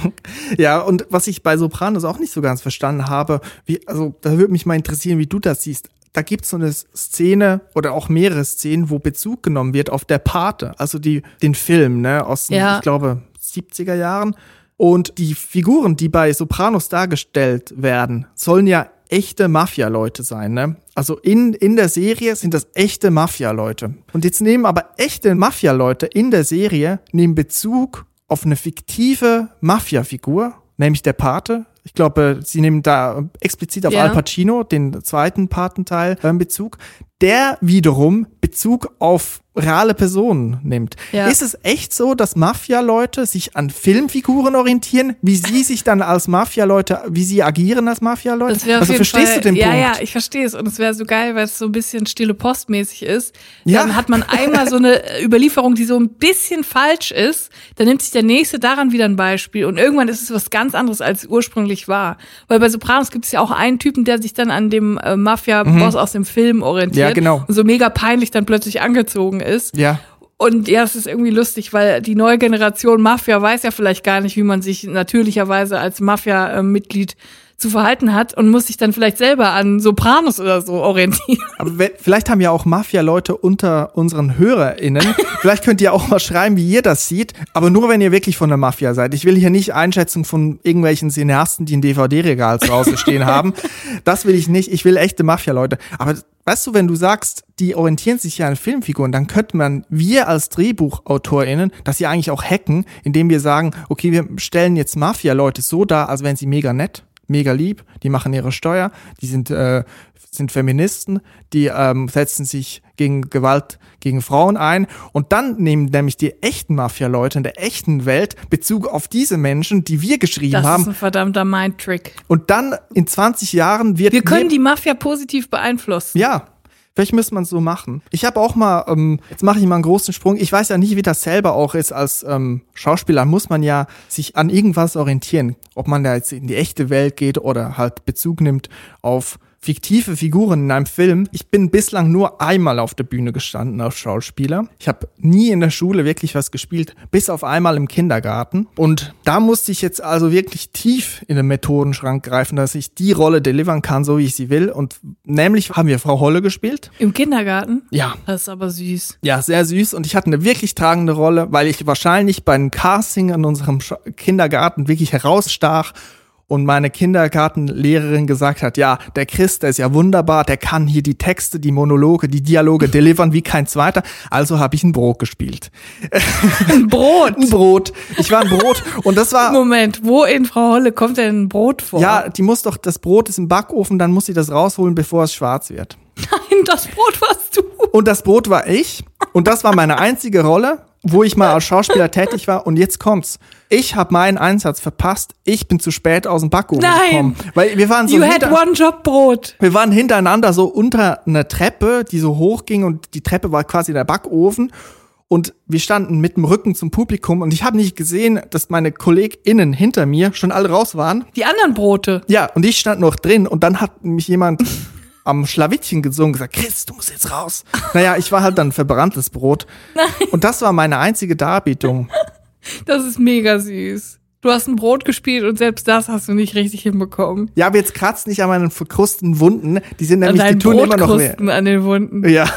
ja, und was ich bei Sopranos auch nicht so ganz verstanden habe, wie, also da würde mich mal interessieren, wie du das siehst da gibt's so eine Szene oder auch mehrere Szenen, wo Bezug genommen wird auf der Pate, also die, den Film, ne, aus, ja. ich glaube, 70er Jahren. Und die Figuren, die bei Sopranos dargestellt werden, sollen ja echte Mafia-Leute sein, ne? Also in, in der Serie sind das echte Mafia-Leute. Und jetzt nehmen aber echte Mafia-Leute in der Serie, nehmen Bezug auf eine fiktive Mafia-Figur, nämlich der Pate, ich glaube, sie nehmen da explizit auf ja. Al Pacino, den zweiten Patenteil, in Bezug. Der wiederum Bezug auf reale Personen nimmt. Ja. Ist es echt so, dass Mafia-Leute sich an Filmfiguren orientieren, wie sie sich dann als Mafia-Leute, wie sie agieren als Mafia-Leute? Also verstehst Fall, du den ja, Punkt? Ja, ja, ich verstehe es. Und es wäre so geil, weil es so ein bisschen stille postmäßig ist. Ja. Dann hat man einmal so eine Überlieferung, die so ein bisschen falsch ist. Dann nimmt sich der Nächste daran wieder ein Beispiel. Und irgendwann ist es was ganz anderes, als ursprünglich war. Weil bei Sopranos gibt es ja auch einen Typen, der sich dann an dem äh, Mafia-Boss mhm. aus dem Film orientiert. Ja, genau. Und so mega peinlich dann plötzlich angezogen ist. Ja. Und ja, es ist irgendwie lustig, weil die neue Generation Mafia weiß ja vielleicht gar nicht, wie man sich natürlicherweise als Mafia-Mitglied zu verhalten hat und muss sich dann vielleicht selber an Sopranos oder so orientieren. Aber vielleicht haben ja auch Mafia-Leute unter unseren HörerInnen. vielleicht könnt ihr auch mal schreiben, wie ihr das seht, aber nur wenn ihr wirklich von der Mafia seid. Ich will hier nicht Einschätzung von irgendwelchen Cineasten, die ein DVD-Regal zu Hause stehen haben. Das will ich nicht. Ich will echte Mafia-Leute. Aber weißt du, wenn du sagst, die orientieren sich ja an Filmfiguren, dann könnte man, wir als DrehbuchautorInnen, das ja eigentlich auch hacken, indem wir sagen, okay, wir stellen jetzt Mafia-Leute so dar, als wären sie mega nett mega lieb, die machen ihre Steuer, die sind, äh, sind Feministen, die ähm, setzen sich gegen Gewalt gegen Frauen ein und dann nehmen nämlich die echten Mafia-Leute in der echten Welt Bezug auf diese Menschen, die wir geschrieben das haben. Das ist ein verdammter Mindtrick. Und dann in 20 Jahren wird... Wir können die Mafia positiv beeinflussen. Ja, Vielleicht müsste man es so machen. Ich habe auch mal, ähm, jetzt mache ich mal einen großen Sprung. Ich weiß ja nicht, wie das selber auch ist. Als ähm, Schauspieler muss man ja sich an irgendwas orientieren. Ob man da jetzt in die echte Welt geht oder halt Bezug nimmt auf fiktive Figuren in einem Film. Ich bin bislang nur einmal auf der Bühne gestanden als Schauspieler. Ich habe nie in der Schule wirklich was gespielt, bis auf einmal im Kindergarten. Und da musste ich jetzt also wirklich tief in den Methodenschrank greifen, dass ich die Rolle delivern kann, so wie ich sie will. Und nämlich haben wir Frau Holle gespielt. Im Kindergarten? Ja. Das ist aber süß. Ja, sehr süß. Und ich hatte eine wirklich tragende Rolle, weil ich wahrscheinlich beim Casting in unserem Kindergarten wirklich herausstach und meine Kindergartenlehrerin gesagt hat, ja, der Chris, der ist ja wunderbar, der kann hier die Texte, die Monologe, die Dialoge delivern wie kein zweiter. Also habe ich ein Brot gespielt. Ein Brot? ein Brot. Ich war ein Brot und das war Moment, wo in Frau Holle kommt denn ein Brot vor? Ja, die muss doch das Brot ist im Backofen, dann muss sie das rausholen, bevor es schwarz wird. Nein, das Brot warst du. Und das Brot war ich. Und das war meine einzige Rolle, wo ich mal als Schauspieler tätig war. Und jetzt kommt's. Ich habe meinen Einsatz verpasst. Ich bin zu spät aus dem Backofen Nein. gekommen. Weil wir waren so You had one job Brot. Wir waren hintereinander so unter einer Treppe, die so hoch ging und die Treppe war quasi der Backofen. Und wir standen mit dem Rücken zum Publikum und ich habe nicht gesehen, dass meine KollegInnen hinter mir schon alle raus waren. Die anderen Brote. Ja, und ich stand noch drin und dann hat mich jemand am Schlawittchen gesungen gesagt, Chris, du musst jetzt raus. Naja, ich war halt dann verbranntes Brot. Nein. Und das war meine einzige Darbietung. Das ist mega süß. Du hast ein Brot gespielt und selbst das hast du nicht richtig hinbekommen. Ja, aber jetzt kratzt nicht an meinen verkrusteten Wunden. Die sind nämlich, die tun immer noch weh. an den Wunden. Ja.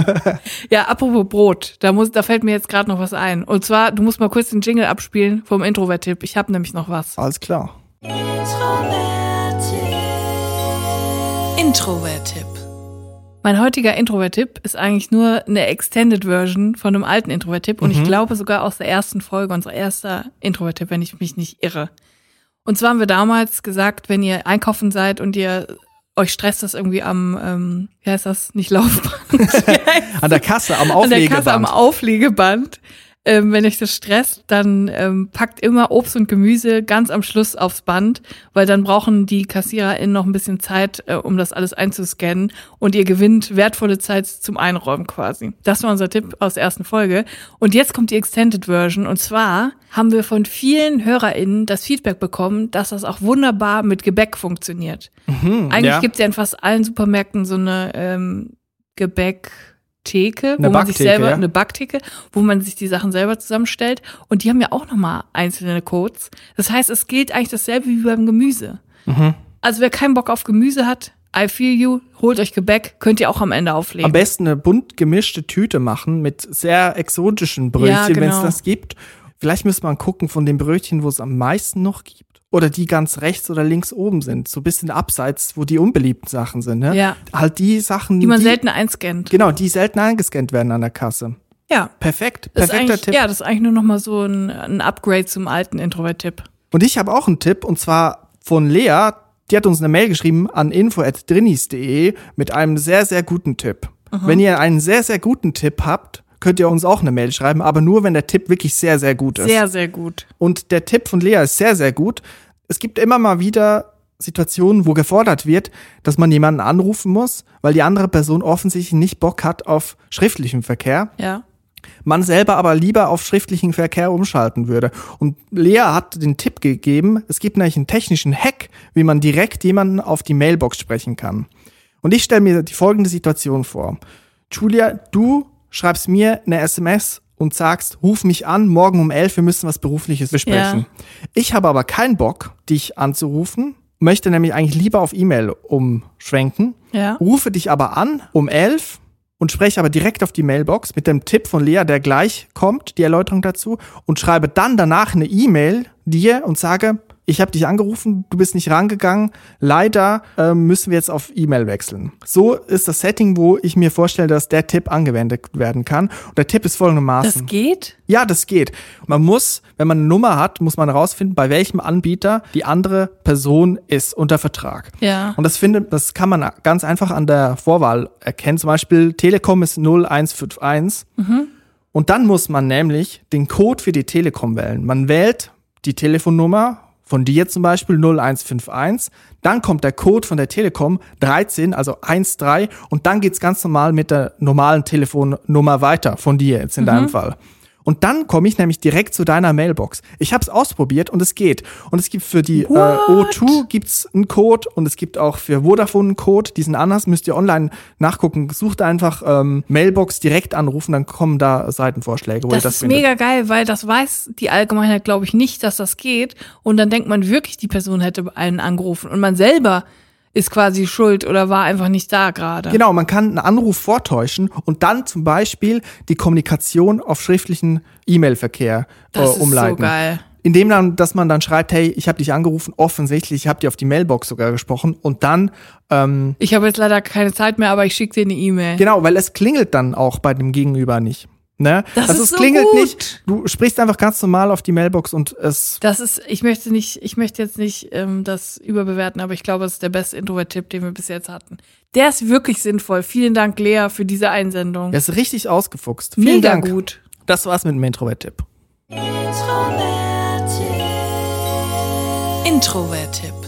ja, apropos Brot, da muss, da fällt mir jetzt gerade noch was ein. Und zwar, du musst mal kurz den Jingle abspielen vom Introvert-Tipp. Ich habe nämlich noch was. Alles klar. Introvert-Tipp. Introvert-Tipp. Mein heutiger Introvert-Tipp ist eigentlich nur eine Extended Version von einem alten Introvert-Tipp und mhm. ich glaube sogar aus der ersten Folge, unser erster Introvert-Tipp, wenn ich mich nicht irre. Und zwar haben wir damals gesagt, wenn ihr einkaufen seid und ihr euch stresst das irgendwie am, ähm, wie heißt das, nicht Laufband? An der Kasse, am Auflegeband. An der Kasse, am Auflegeband ähm, wenn euch das stresst, dann ähm, packt immer Obst und Gemüse ganz am Schluss aufs Band, weil dann brauchen die KassiererInnen noch ein bisschen Zeit, äh, um das alles einzuscannen und ihr gewinnt wertvolle Zeit zum Einräumen quasi. Das war unser Tipp aus der ersten Folge. Und jetzt kommt die Extended Version und zwar haben wir von vielen HörerInnen das Feedback bekommen, dass das auch wunderbar mit Gebäck funktioniert. Mhm, Eigentlich ja. gibt es ja in fast allen Supermärkten so eine ähm, Gebäck- Theke, eine wo man sich selber ja. eine Backtheke, wo man sich die Sachen selber zusammenstellt und die haben ja auch noch mal einzelne Codes. Das heißt, es gilt eigentlich dasselbe wie beim Gemüse. Mhm. Also wer keinen Bock auf Gemüse hat, I feel you, holt euch Gebäck, könnt ihr auch am Ende auflegen. Am besten eine bunt gemischte Tüte machen mit sehr exotischen Brötchen, ja, genau. wenn es das gibt. Vielleicht müsste man gucken von den Brötchen, wo es am meisten noch gibt oder die ganz rechts oder links oben sind, so ein bisschen abseits, wo die unbeliebten Sachen sind. Ne? Ja. Halt die Sachen, die man die, selten einscannt. Genau, die selten eingescannt werden an der Kasse. Ja. Perfekt, perfekter Tipp. Ja, das ist eigentlich nur noch mal so ein, ein Upgrade zum alten Introvert-Tipp. Und ich habe auch einen Tipp und zwar von Lea. Die hat uns eine Mail geschrieben an info@drinis.de mit einem sehr sehr guten Tipp. Mhm. Wenn ihr einen sehr sehr guten Tipp habt, könnt ihr uns auch eine Mail schreiben, aber nur wenn der Tipp wirklich sehr, sehr gut ist. Sehr, sehr gut. Und der Tipp von Lea ist sehr, sehr gut. Es gibt immer mal wieder Situationen, wo gefordert wird, dass man jemanden anrufen muss, weil die andere Person offensichtlich nicht Bock hat auf schriftlichen Verkehr. Ja. Man selber aber lieber auf schriftlichen Verkehr umschalten würde. Und Lea hat den Tipp gegeben, es gibt nämlich einen technischen Hack, wie man direkt jemanden auf die Mailbox sprechen kann. Und ich stelle mir die folgende Situation vor. Julia, du schreibst mir eine SMS und sagst, ruf mich an, morgen um elf, wir müssen was Berufliches besprechen. Ja. Ich habe aber keinen Bock, dich anzurufen, möchte nämlich eigentlich lieber auf E-Mail umschwenken, ja. rufe dich aber an um elf und spreche aber direkt auf die Mailbox mit dem Tipp von Lea, der gleich kommt, die Erläuterung dazu, und schreibe dann danach eine E-Mail dir und sage, ich habe dich angerufen, du bist nicht rangegangen. Leider äh, müssen wir jetzt auf E-Mail wechseln. So ist das Setting, wo ich mir vorstelle, dass der Tipp angewendet werden kann. Und der Tipp ist folgendermaßen. Das geht? Ja, das geht. Man muss, wenn man eine Nummer hat, muss man herausfinden, bei welchem Anbieter die andere Person ist unter Vertrag. Ja. Und das findet, das kann man ganz einfach an der Vorwahl erkennen. Zum Beispiel Telekom ist 0151. Mhm. Und dann muss man nämlich den Code für die Telekom wählen. Man wählt die Telefonnummer von dir zum Beispiel 0151, dann kommt der Code von der Telekom 13, also 13 und dann geht's ganz normal mit der normalen Telefonnummer weiter von dir jetzt in mhm. deinem Fall. Und dann komme ich nämlich direkt zu deiner Mailbox. Ich habe es ausprobiert und es geht. Und es gibt für die äh, O2 gibt's einen Code und es gibt auch für Vodafone einen Code. Die sind anders, müsst ihr online nachgucken. Sucht einfach ähm, Mailbox direkt anrufen, dann kommen da Seitenvorschläge. Das, das ist findet. mega geil, weil das weiß die Allgemeinheit, glaube ich, nicht, dass das geht. Und dann denkt man wirklich, die Person hätte einen angerufen. Und man selber ist quasi schuld oder war einfach nicht da gerade. Genau, man kann einen Anruf vortäuschen und dann zum Beispiel die Kommunikation auf schriftlichen E-Mail-Verkehr äh, umleiten. Das ist so geil. Indem dann, dass man dann schreibt, hey, ich habe dich angerufen, offensichtlich, ich habe dir auf die Mailbox sogar gesprochen und dann ähm, Ich habe jetzt leider keine Zeit mehr, aber ich schicke dir eine E-Mail. Genau, weil es klingelt dann auch bei dem Gegenüber nicht. Ne? Das also ist es so klingelt gut. nicht. Du sprichst einfach ganz normal auf die Mailbox und es. Das ist, ich möchte nicht, ich möchte jetzt nicht ähm, das überbewerten, aber ich glaube, es ist der beste Introvert-Tipp, den wir bis jetzt hatten. Der ist wirklich sinnvoll. Vielen Dank, Lea, für diese Einsendung. Der ist richtig ausgefuchst. Vielen Mega Dank. gut. Das war's mit dem Introvert-Tipp. Introvert-Tipp.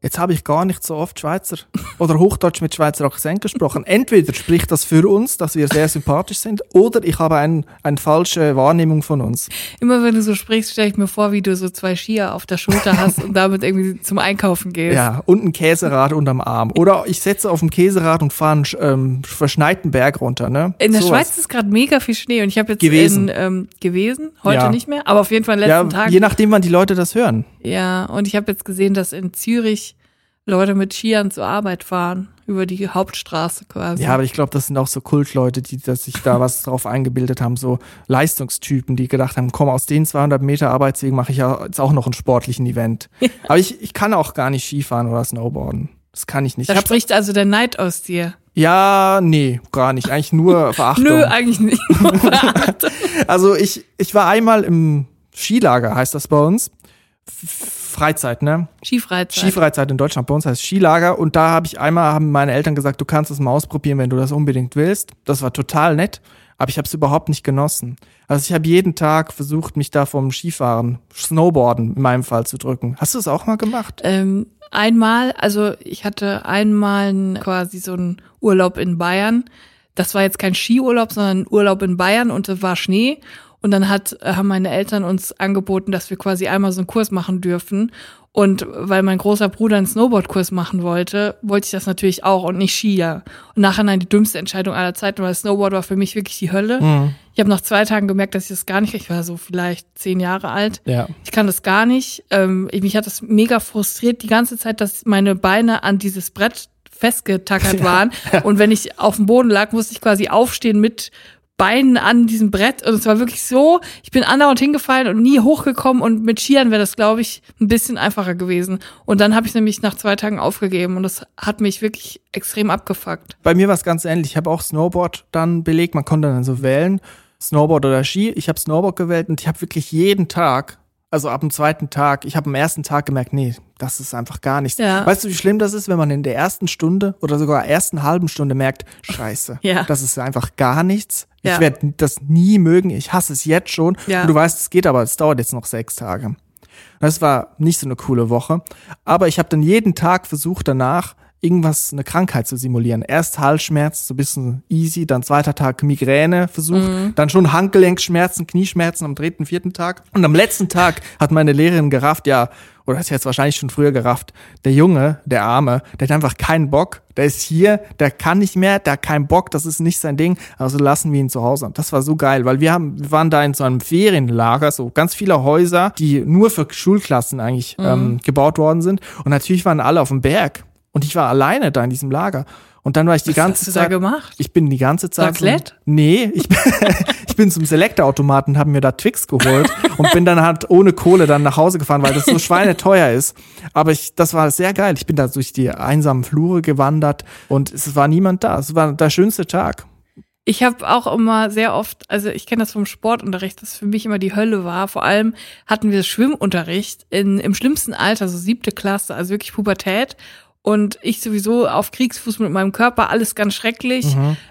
Jetzt habe ich gar nicht so oft Schweizer oder Hochdeutsch mit Schweizer Akzent gesprochen. Entweder spricht das für uns, dass wir sehr sympathisch sind, oder ich habe ein, eine falsche Wahrnehmung von uns. Immer wenn du so sprichst, stelle ich mir vor, wie du so zwei Skier auf der Schulter hast und damit irgendwie zum Einkaufen gehst. Ja, und ein Käserad unterm Arm. Oder ich setze auf dem Käserad und fahre einen ähm, verschneiten Berg runter. Ne? In der Sowas. Schweiz ist gerade mega viel Schnee und ich habe jetzt Gewesen. in ähm, gewesen, heute Ja. nicht mehr, aber auf jeden Fall in den Ja, letzten Tagen. je nachdem, wann die Leute das hören. Ja, und ich habe jetzt gesehen, dass in Zürich Leute mit Skiern zur Arbeit fahren, über die Hauptstraße quasi. Ja, aber ich glaube, das sind auch so Kultleute, die dass sich da was drauf eingebildet haben, so Leistungstypen, die gedacht haben, komm, aus den 200 Meter Arbeitsweg mache ich ja jetzt auch noch einen sportlichen Event. Aber ich, ich kann auch gar nicht Skifahren oder Snowboarden. Das kann ich nicht. da Ich spricht also der Neid aus dir. ja, nee, gar nicht. Eigentlich nur Verachtung. Nö, eigentlich nicht. Also ich, ich war einmal im Skilager, heißt das bei uns. Freizeit, ne? Skifreizeit. Skifreizeit in Deutschland, bei uns heißt Skilager. Und da habe ich einmal, haben meine Eltern gesagt, du kannst das mal ausprobieren, wenn du das unbedingt willst. Das war total nett, aber ich habe es überhaupt nicht genossen. Also ich habe jeden Tag versucht, mich da vom Skifahren, Snowboarden in meinem Fall zu drücken. Hast du das auch mal gemacht? Ähm, einmal, also ich hatte einmal quasi so einen Urlaub in Bayern. Das war jetzt kein Skiurlaub, sondern ein Urlaub in Bayern und es war Schnee. Und dann hat, äh, haben meine Eltern uns angeboten, dass wir quasi einmal so einen Kurs machen dürfen. Und weil mein großer Bruder einen Snowboardkurs machen wollte, wollte ich das natürlich auch und nicht Skier. Und nachher die dümmste Entscheidung aller Zeiten, weil Snowboard war für mich wirklich die Hölle. Mhm. Ich habe nach zwei Tagen gemerkt, dass ich das gar nicht, ich war so vielleicht zehn Jahre alt. Ja. Ich kann das gar nicht. Ähm, ich- mich hat das mega frustriert die ganze Zeit, dass meine Beine an dieses Brett festgetackert waren. Und wenn ich auf dem Boden lag, musste ich quasi aufstehen mit Beinen an diesem Brett. Und es war wirklich so, ich bin andauernd hingefallen und nie hochgekommen. Und mit Skiern wäre das, glaube ich, ein bisschen einfacher gewesen. Und dann habe ich nämlich nach zwei Tagen aufgegeben. Und das hat mich wirklich extrem abgefuckt. Bei mir war es ganz ähnlich. Ich habe auch Snowboard dann belegt. Man konnte dann so wählen, Snowboard oder Ski. Ich habe Snowboard gewählt und ich habe wirklich jeden Tag, also ab dem zweiten Tag, ich habe am ersten Tag gemerkt, nee, das ist einfach gar nichts. Ja. Weißt du, wie schlimm das ist, wenn man in der ersten Stunde oder sogar ersten halben Stunde merkt, scheiße, Ja. das ist einfach gar nichts. Ich Ja. werde das nie mögen. Ich hasse es jetzt schon. Und du weißt, es geht aber, es dauert jetzt noch sechs Tage. Das war nicht so eine coole Woche. Aber ich habe dann jeden Tag versucht, danach irgendwas, eine Krankheit zu simulieren. Erst Halsschmerzen, so ein bisschen easy, dann zweiter Tag Migräne versucht, dann schon Handgelenkschmerzen, Knieschmerzen am dritten, vierten Tag. Und am letzten Tag hat meine Lehrerin gerafft, ja, oder hat jetzt wahrscheinlich schon früher gerafft, der Junge, der Arme, der hat einfach keinen Bock, der ist hier, der kann nicht mehr, der hat keinen Bock, das ist nicht sein Ding, also lassen wir ihn zu Hause. Das war so geil, weil wir haben, wir waren da in so einem Ferienlager, so ganz viele Häuser, die nur für Schulklassen eigentlich ähm, gebaut worden sind. Und natürlich waren alle auf dem Berg. Und ich war alleine da in diesem Lager. Und dann war ich die Was ganze hast du da Zeit. gemacht? Ich bin die ganze Zeit. Raclette? Zum, nee, ich bin, ich bin zum Selektorautomaten, habe mir da Twix geholt und bin dann halt ohne Kohle dann nach Hause gefahren, weil das so schweineteuer ist. Aber ich, das war sehr geil. Ich bin da durch die einsamen Flure gewandert und es war niemand da. Es war der schönste Tag. Ich habe auch immer sehr oft, also ich kenne das vom Sportunterricht, das für mich immer die Hölle war. Vor allem hatten wir Schwimmunterricht in, im schlimmsten Alter, so siebte Klasse, also wirklich Pubertät. Und ich sowieso auf Kriegsfuß mit meinem Körper, alles ganz schrecklich.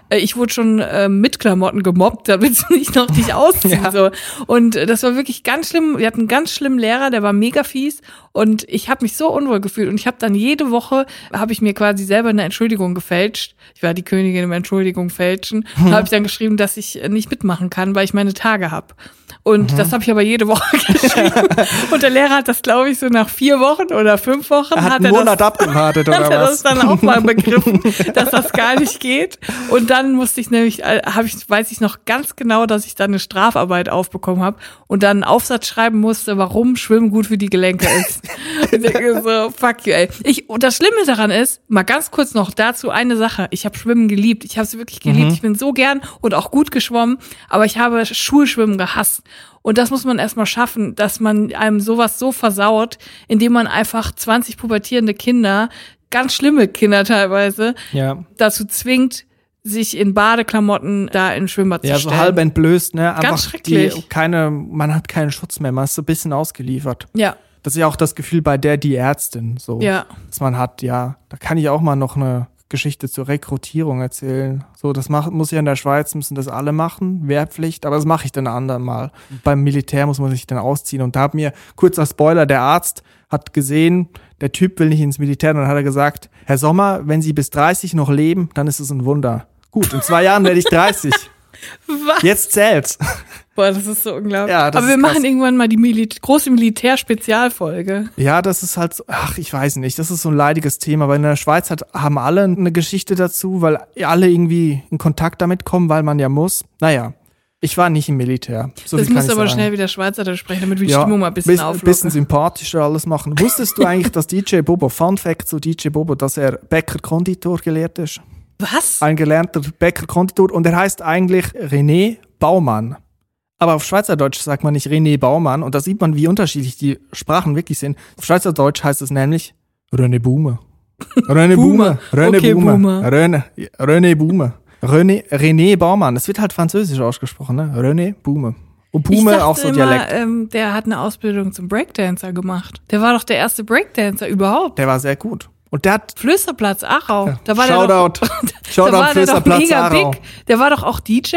Äh, Ich wurde schon äh, mit Klamotten gemobbt, damit ich noch dich ausziehen. Ja. so. Und äh, das war wirklich ganz schlimm. Wir hatten einen ganz schlimmen Lehrer, der war mega fies. Und ich habe mich so unwohl gefühlt. Und ich habe dann jede Woche, habe ich mir quasi selber eine Entschuldigung gefälscht. Ich war die Königin im Entschuldigung fälschen. Und habe ich dann geschrieben, dass ich äh, nicht mitmachen kann, weil ich meine Tage habe. Und das habe ich aber jede Woche geschrieben. Und der Lehrer hat das, glaube ich, so nach vier Wochen oder fünf Wochen Er hat einen er Monat das, abgewartet hat oder er was? das dann auch mal begriffen, dass das gar nicht geht. Und dann musste ich nämlich, äh, habe ich, weiß ich noch ganz genau, dass ich dann eine Strafarbeit aufbekommen habe und dann einen Aufsatz schreiben musste, warum Schwimmen gut für die Gelenke ist. ich denke so, fuck you, ey. Ich, und das Schlimme daran ist, mal ganz kurz noch dazu eine Sache. Ich habe Schwimmen geliebt. Ich habe es wirklich geliebt. Ich bin so gern und auch gut geschwommen, aber ich habe Schulschwimmen gehasst. Und das muss man erstmal schaffen, dass man einem sowas so versaut, indem man einfach 20 pubertierende Kinder, ganz schlimme Kinder teilweise, Ja. dazu zwingt, sich in Badeklamotten da in Schwimmbad ja, zu stellen. Ja, so halb entblößt, ne? Einfach Ganz schrecklich. Die, keine, man hat keinen Schutz mehr, man ist so ein bisschen ausgeliefert. Ja. Das ist ja auch das Gefühl bei der, die Ärztin, so. Ja. Dass man hat, ja. Da kann ich auch mal noch eine Geschichte zur Rekrutierung erzählen. So, das macht, muss ja in der Schweiz, müssen das alle machen, Wehrpflicht, aber das mache ich dann andermal. Beim Militär muss man sich dann ausziehen. Und da hat mir, kurzer Spoiler, der Arzt hat gesehen, der Typ will nicht ins Militär, dann hat er gesagt, Herr Sommer, wenn Sie bis 30 noch leben, dann ist es ein Wunder. Gut, in zwei Jahren werde ich 30. Was? Jetzt zählt's. Boah, das ist so unglaublich. Ja, Aber wir krass. machen irgendwann mal die Mil große Militärspezialfolge. Ja, das ist halt so, ach, ich weiß nicht, das ist so ein leidiges Thema, weil in der Schweiz hat, haben alle eine Geschichte dazu, weil alle irgendwie in Kontakt damit kommen, weil man ja muss. Naja, ich war nicht im Militär. So das muss aber sagen. schnell wieder Schweizerdeutsch sprechen, damit wir die ja, Stimmung mal ein bisschen bisschen, auflockern. bisschen sympathischer alles machen. Wusstest du eigentlich, dass DJ Bobo, Fun Fact zu DJ Bobo, dass er Bäcker-Konditor gelehrt ist? Was? Ein gelernter Bäcker-Konditor und er heißt eigentlich René Baumann. Aber auf Schweizerdeutsch sagt man nicht René Baumann und da sieht man, wie unterschiedlich die Sprachen wirklich sind. Auf Schweizerdeutsch heißt es nämlich René Boomer. René Boomer. René Okay, Boomer. Boomer. René, René Boomer. René, René Baumann. Das wird halt französisch ausgesprochen, ne? René Boomer. Und dachte auch so immer, Dialekt. Ähm, der hat eine Ausbildung zum Breakdancer gemacht. Der war doch der erste Breakdancer überhaupt. Der war sehr gut. Und der hat Flüsterplatz Aarau. Da war Shoutout. der doch, Shoutout da war der doch mega Aarau. big. Der war doch auch DJ?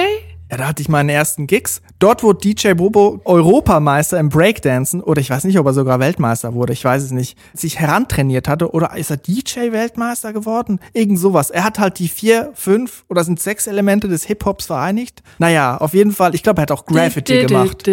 Ja, da hatte ich meine ersten Gigs. Dort wurde DJ Bobo Europameister im Breakdancen oder ich weiß nicht, ob er sogar Weltmeister wurde, ich weiß es nicht, sich herantrainiert hatte oder ist er DJ Weltmeister geworden? Irgend sowas. Er hat halt die vier, fünf oder sind sechs Elemente des Hip-Hops vereinigt. Naja, auf jeden Fall, ich glaube, er hat auch Graffiti gemacht.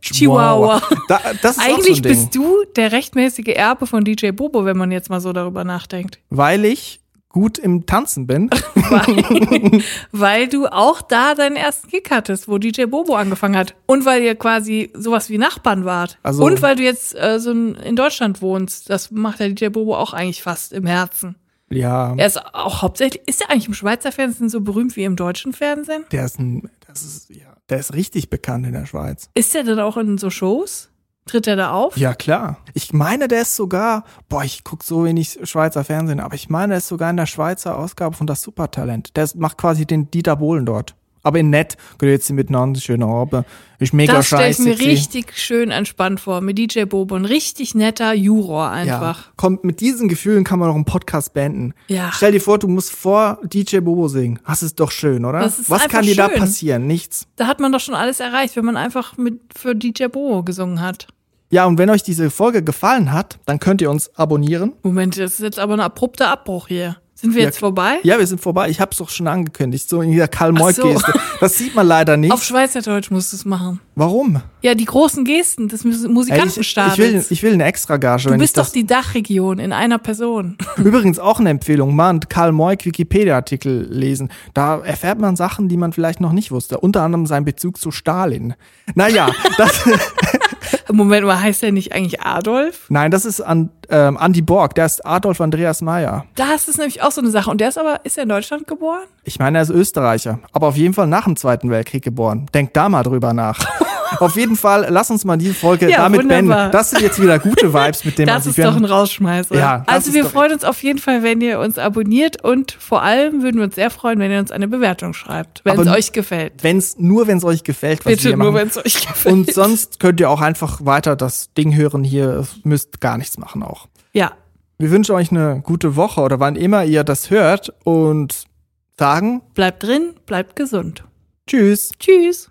Chihuahua. Da, das ist auch so Eigentlich Ding. bist du der rechtmäßige Erbe von DJ Bobo, wenn man jetzt mal so darüber nachdenkt. Weil ich gut im Tanzen bin. Weil, weil du auch da deinen ersten Gig hattest, wo DJ Bobo angefangen hat. Und weil ihr quasi sowas wie Nachbarn wart. Also- Und weil du jetzt äh, so in in Deutschland wohnst. Das macht der DJ Bobo auch eigentlich fast im Herzen. Ja, Er ist auch hauptsächlich, ist er eigentlich im Schweizer Fernsehen so berühmt wie im deutschen Fernsehen? der ist ein, das ist, ja, der ist richtig bekannt in der Schweiz. Ist er denn auch in so Shows? Tritt er da auf? Ja, klar. Ich meine, der ist sogar, boah, ich guck so wenig Schweizer Fernsehen, aber ich meine, der ist sogar in der Schweizer Ausgabe von Das Supertalent. Der macht quasi den Dieter Bohlen dort. Aber in nett, grüezi miteinander, schöne Abend. Ist mega Das stelle ich scheiße. mir richtig schön entspannt vor. Mit DJ Bobo. Ein richtig netter Juror ja. einfach. Kommt, mit diesen Gefühlen kann man noch einen Podcast beenden. Ja. Stell dir vor, du musst vor DJ Bobo singen. Das ist doch schön, oder? Das ist Was kann dir da schön. passieren? Nichts. Da hat man doch schon alles erreicht, wenn man einfach mit für DJ Bobo gesungen hat. Ja, und wenn euch diese Folge gefallen hat, dann könnt ihr uns abonnieren. Moment, das ist jetzt aber ein abrupter Abbruch hier. Sind wir Ja, jetzt vorbei? Ja, wir sind vorbei. Ich hab's doch schon angekündigt, so in dieser karl Ach moik so. Das sieht man leider nicht. Auf Schweizerdeutsch musst du es machen. Warum? Ja, die großen Gesten des Mus- Ey, ich, Musikantenstaates. ich, will, ich will eine extra Gage. du bist doch die Dachregion in einer Person. Übrigens auch eine Empfehlung, mal einen Karl Moik Wikipedia-Artikel lesen. Da erfährt man Sachen, die man vielleicht noch nicht wusste. Unter anderem sein Bezug zu Stalin. Naja, das, Moment mal, heißt der nicht eigentlich Adolf? nein, das ist an, ähm, Andy Borg. Der ist Adolf Andreas Meyer. Das ist nämlich auch so eine Sache. Und der ist aber, ist er in Deutschland geboren? Ich meine, er ist Österreicher, aber auf jeden Fall nach dem Zweiten Weltkrieg geboren. Denkt da mal drüber nach. auf jeden Fall, lass uns mal diese Folge Ja, damit beenden. wunderbar. Das sind jetzt wieder gute Vibes, mit man Das ist doch ein Rausschmeißer. Ja, also wir freuen uns auf jeden Fall, wenn ihr uns abonniert und vor allem würden wir uns sehr freuen, wenn ihr uns eine Bewertung schreibt, wenn es euch gefällt. Wenn's, nur wenn es euch gefällt, was Bitte wir nur, machen. wenn es euch gefällt. Und sonst könnt ihr auch einfach weiter das Ding hören hier. Müsst gar nichts machen auch. ja, Wir wünschen euch eine gute Woche oder wann immer ihr das hört und sagen bleibt drin, bleibt gesund. Tschüss. Tschüss.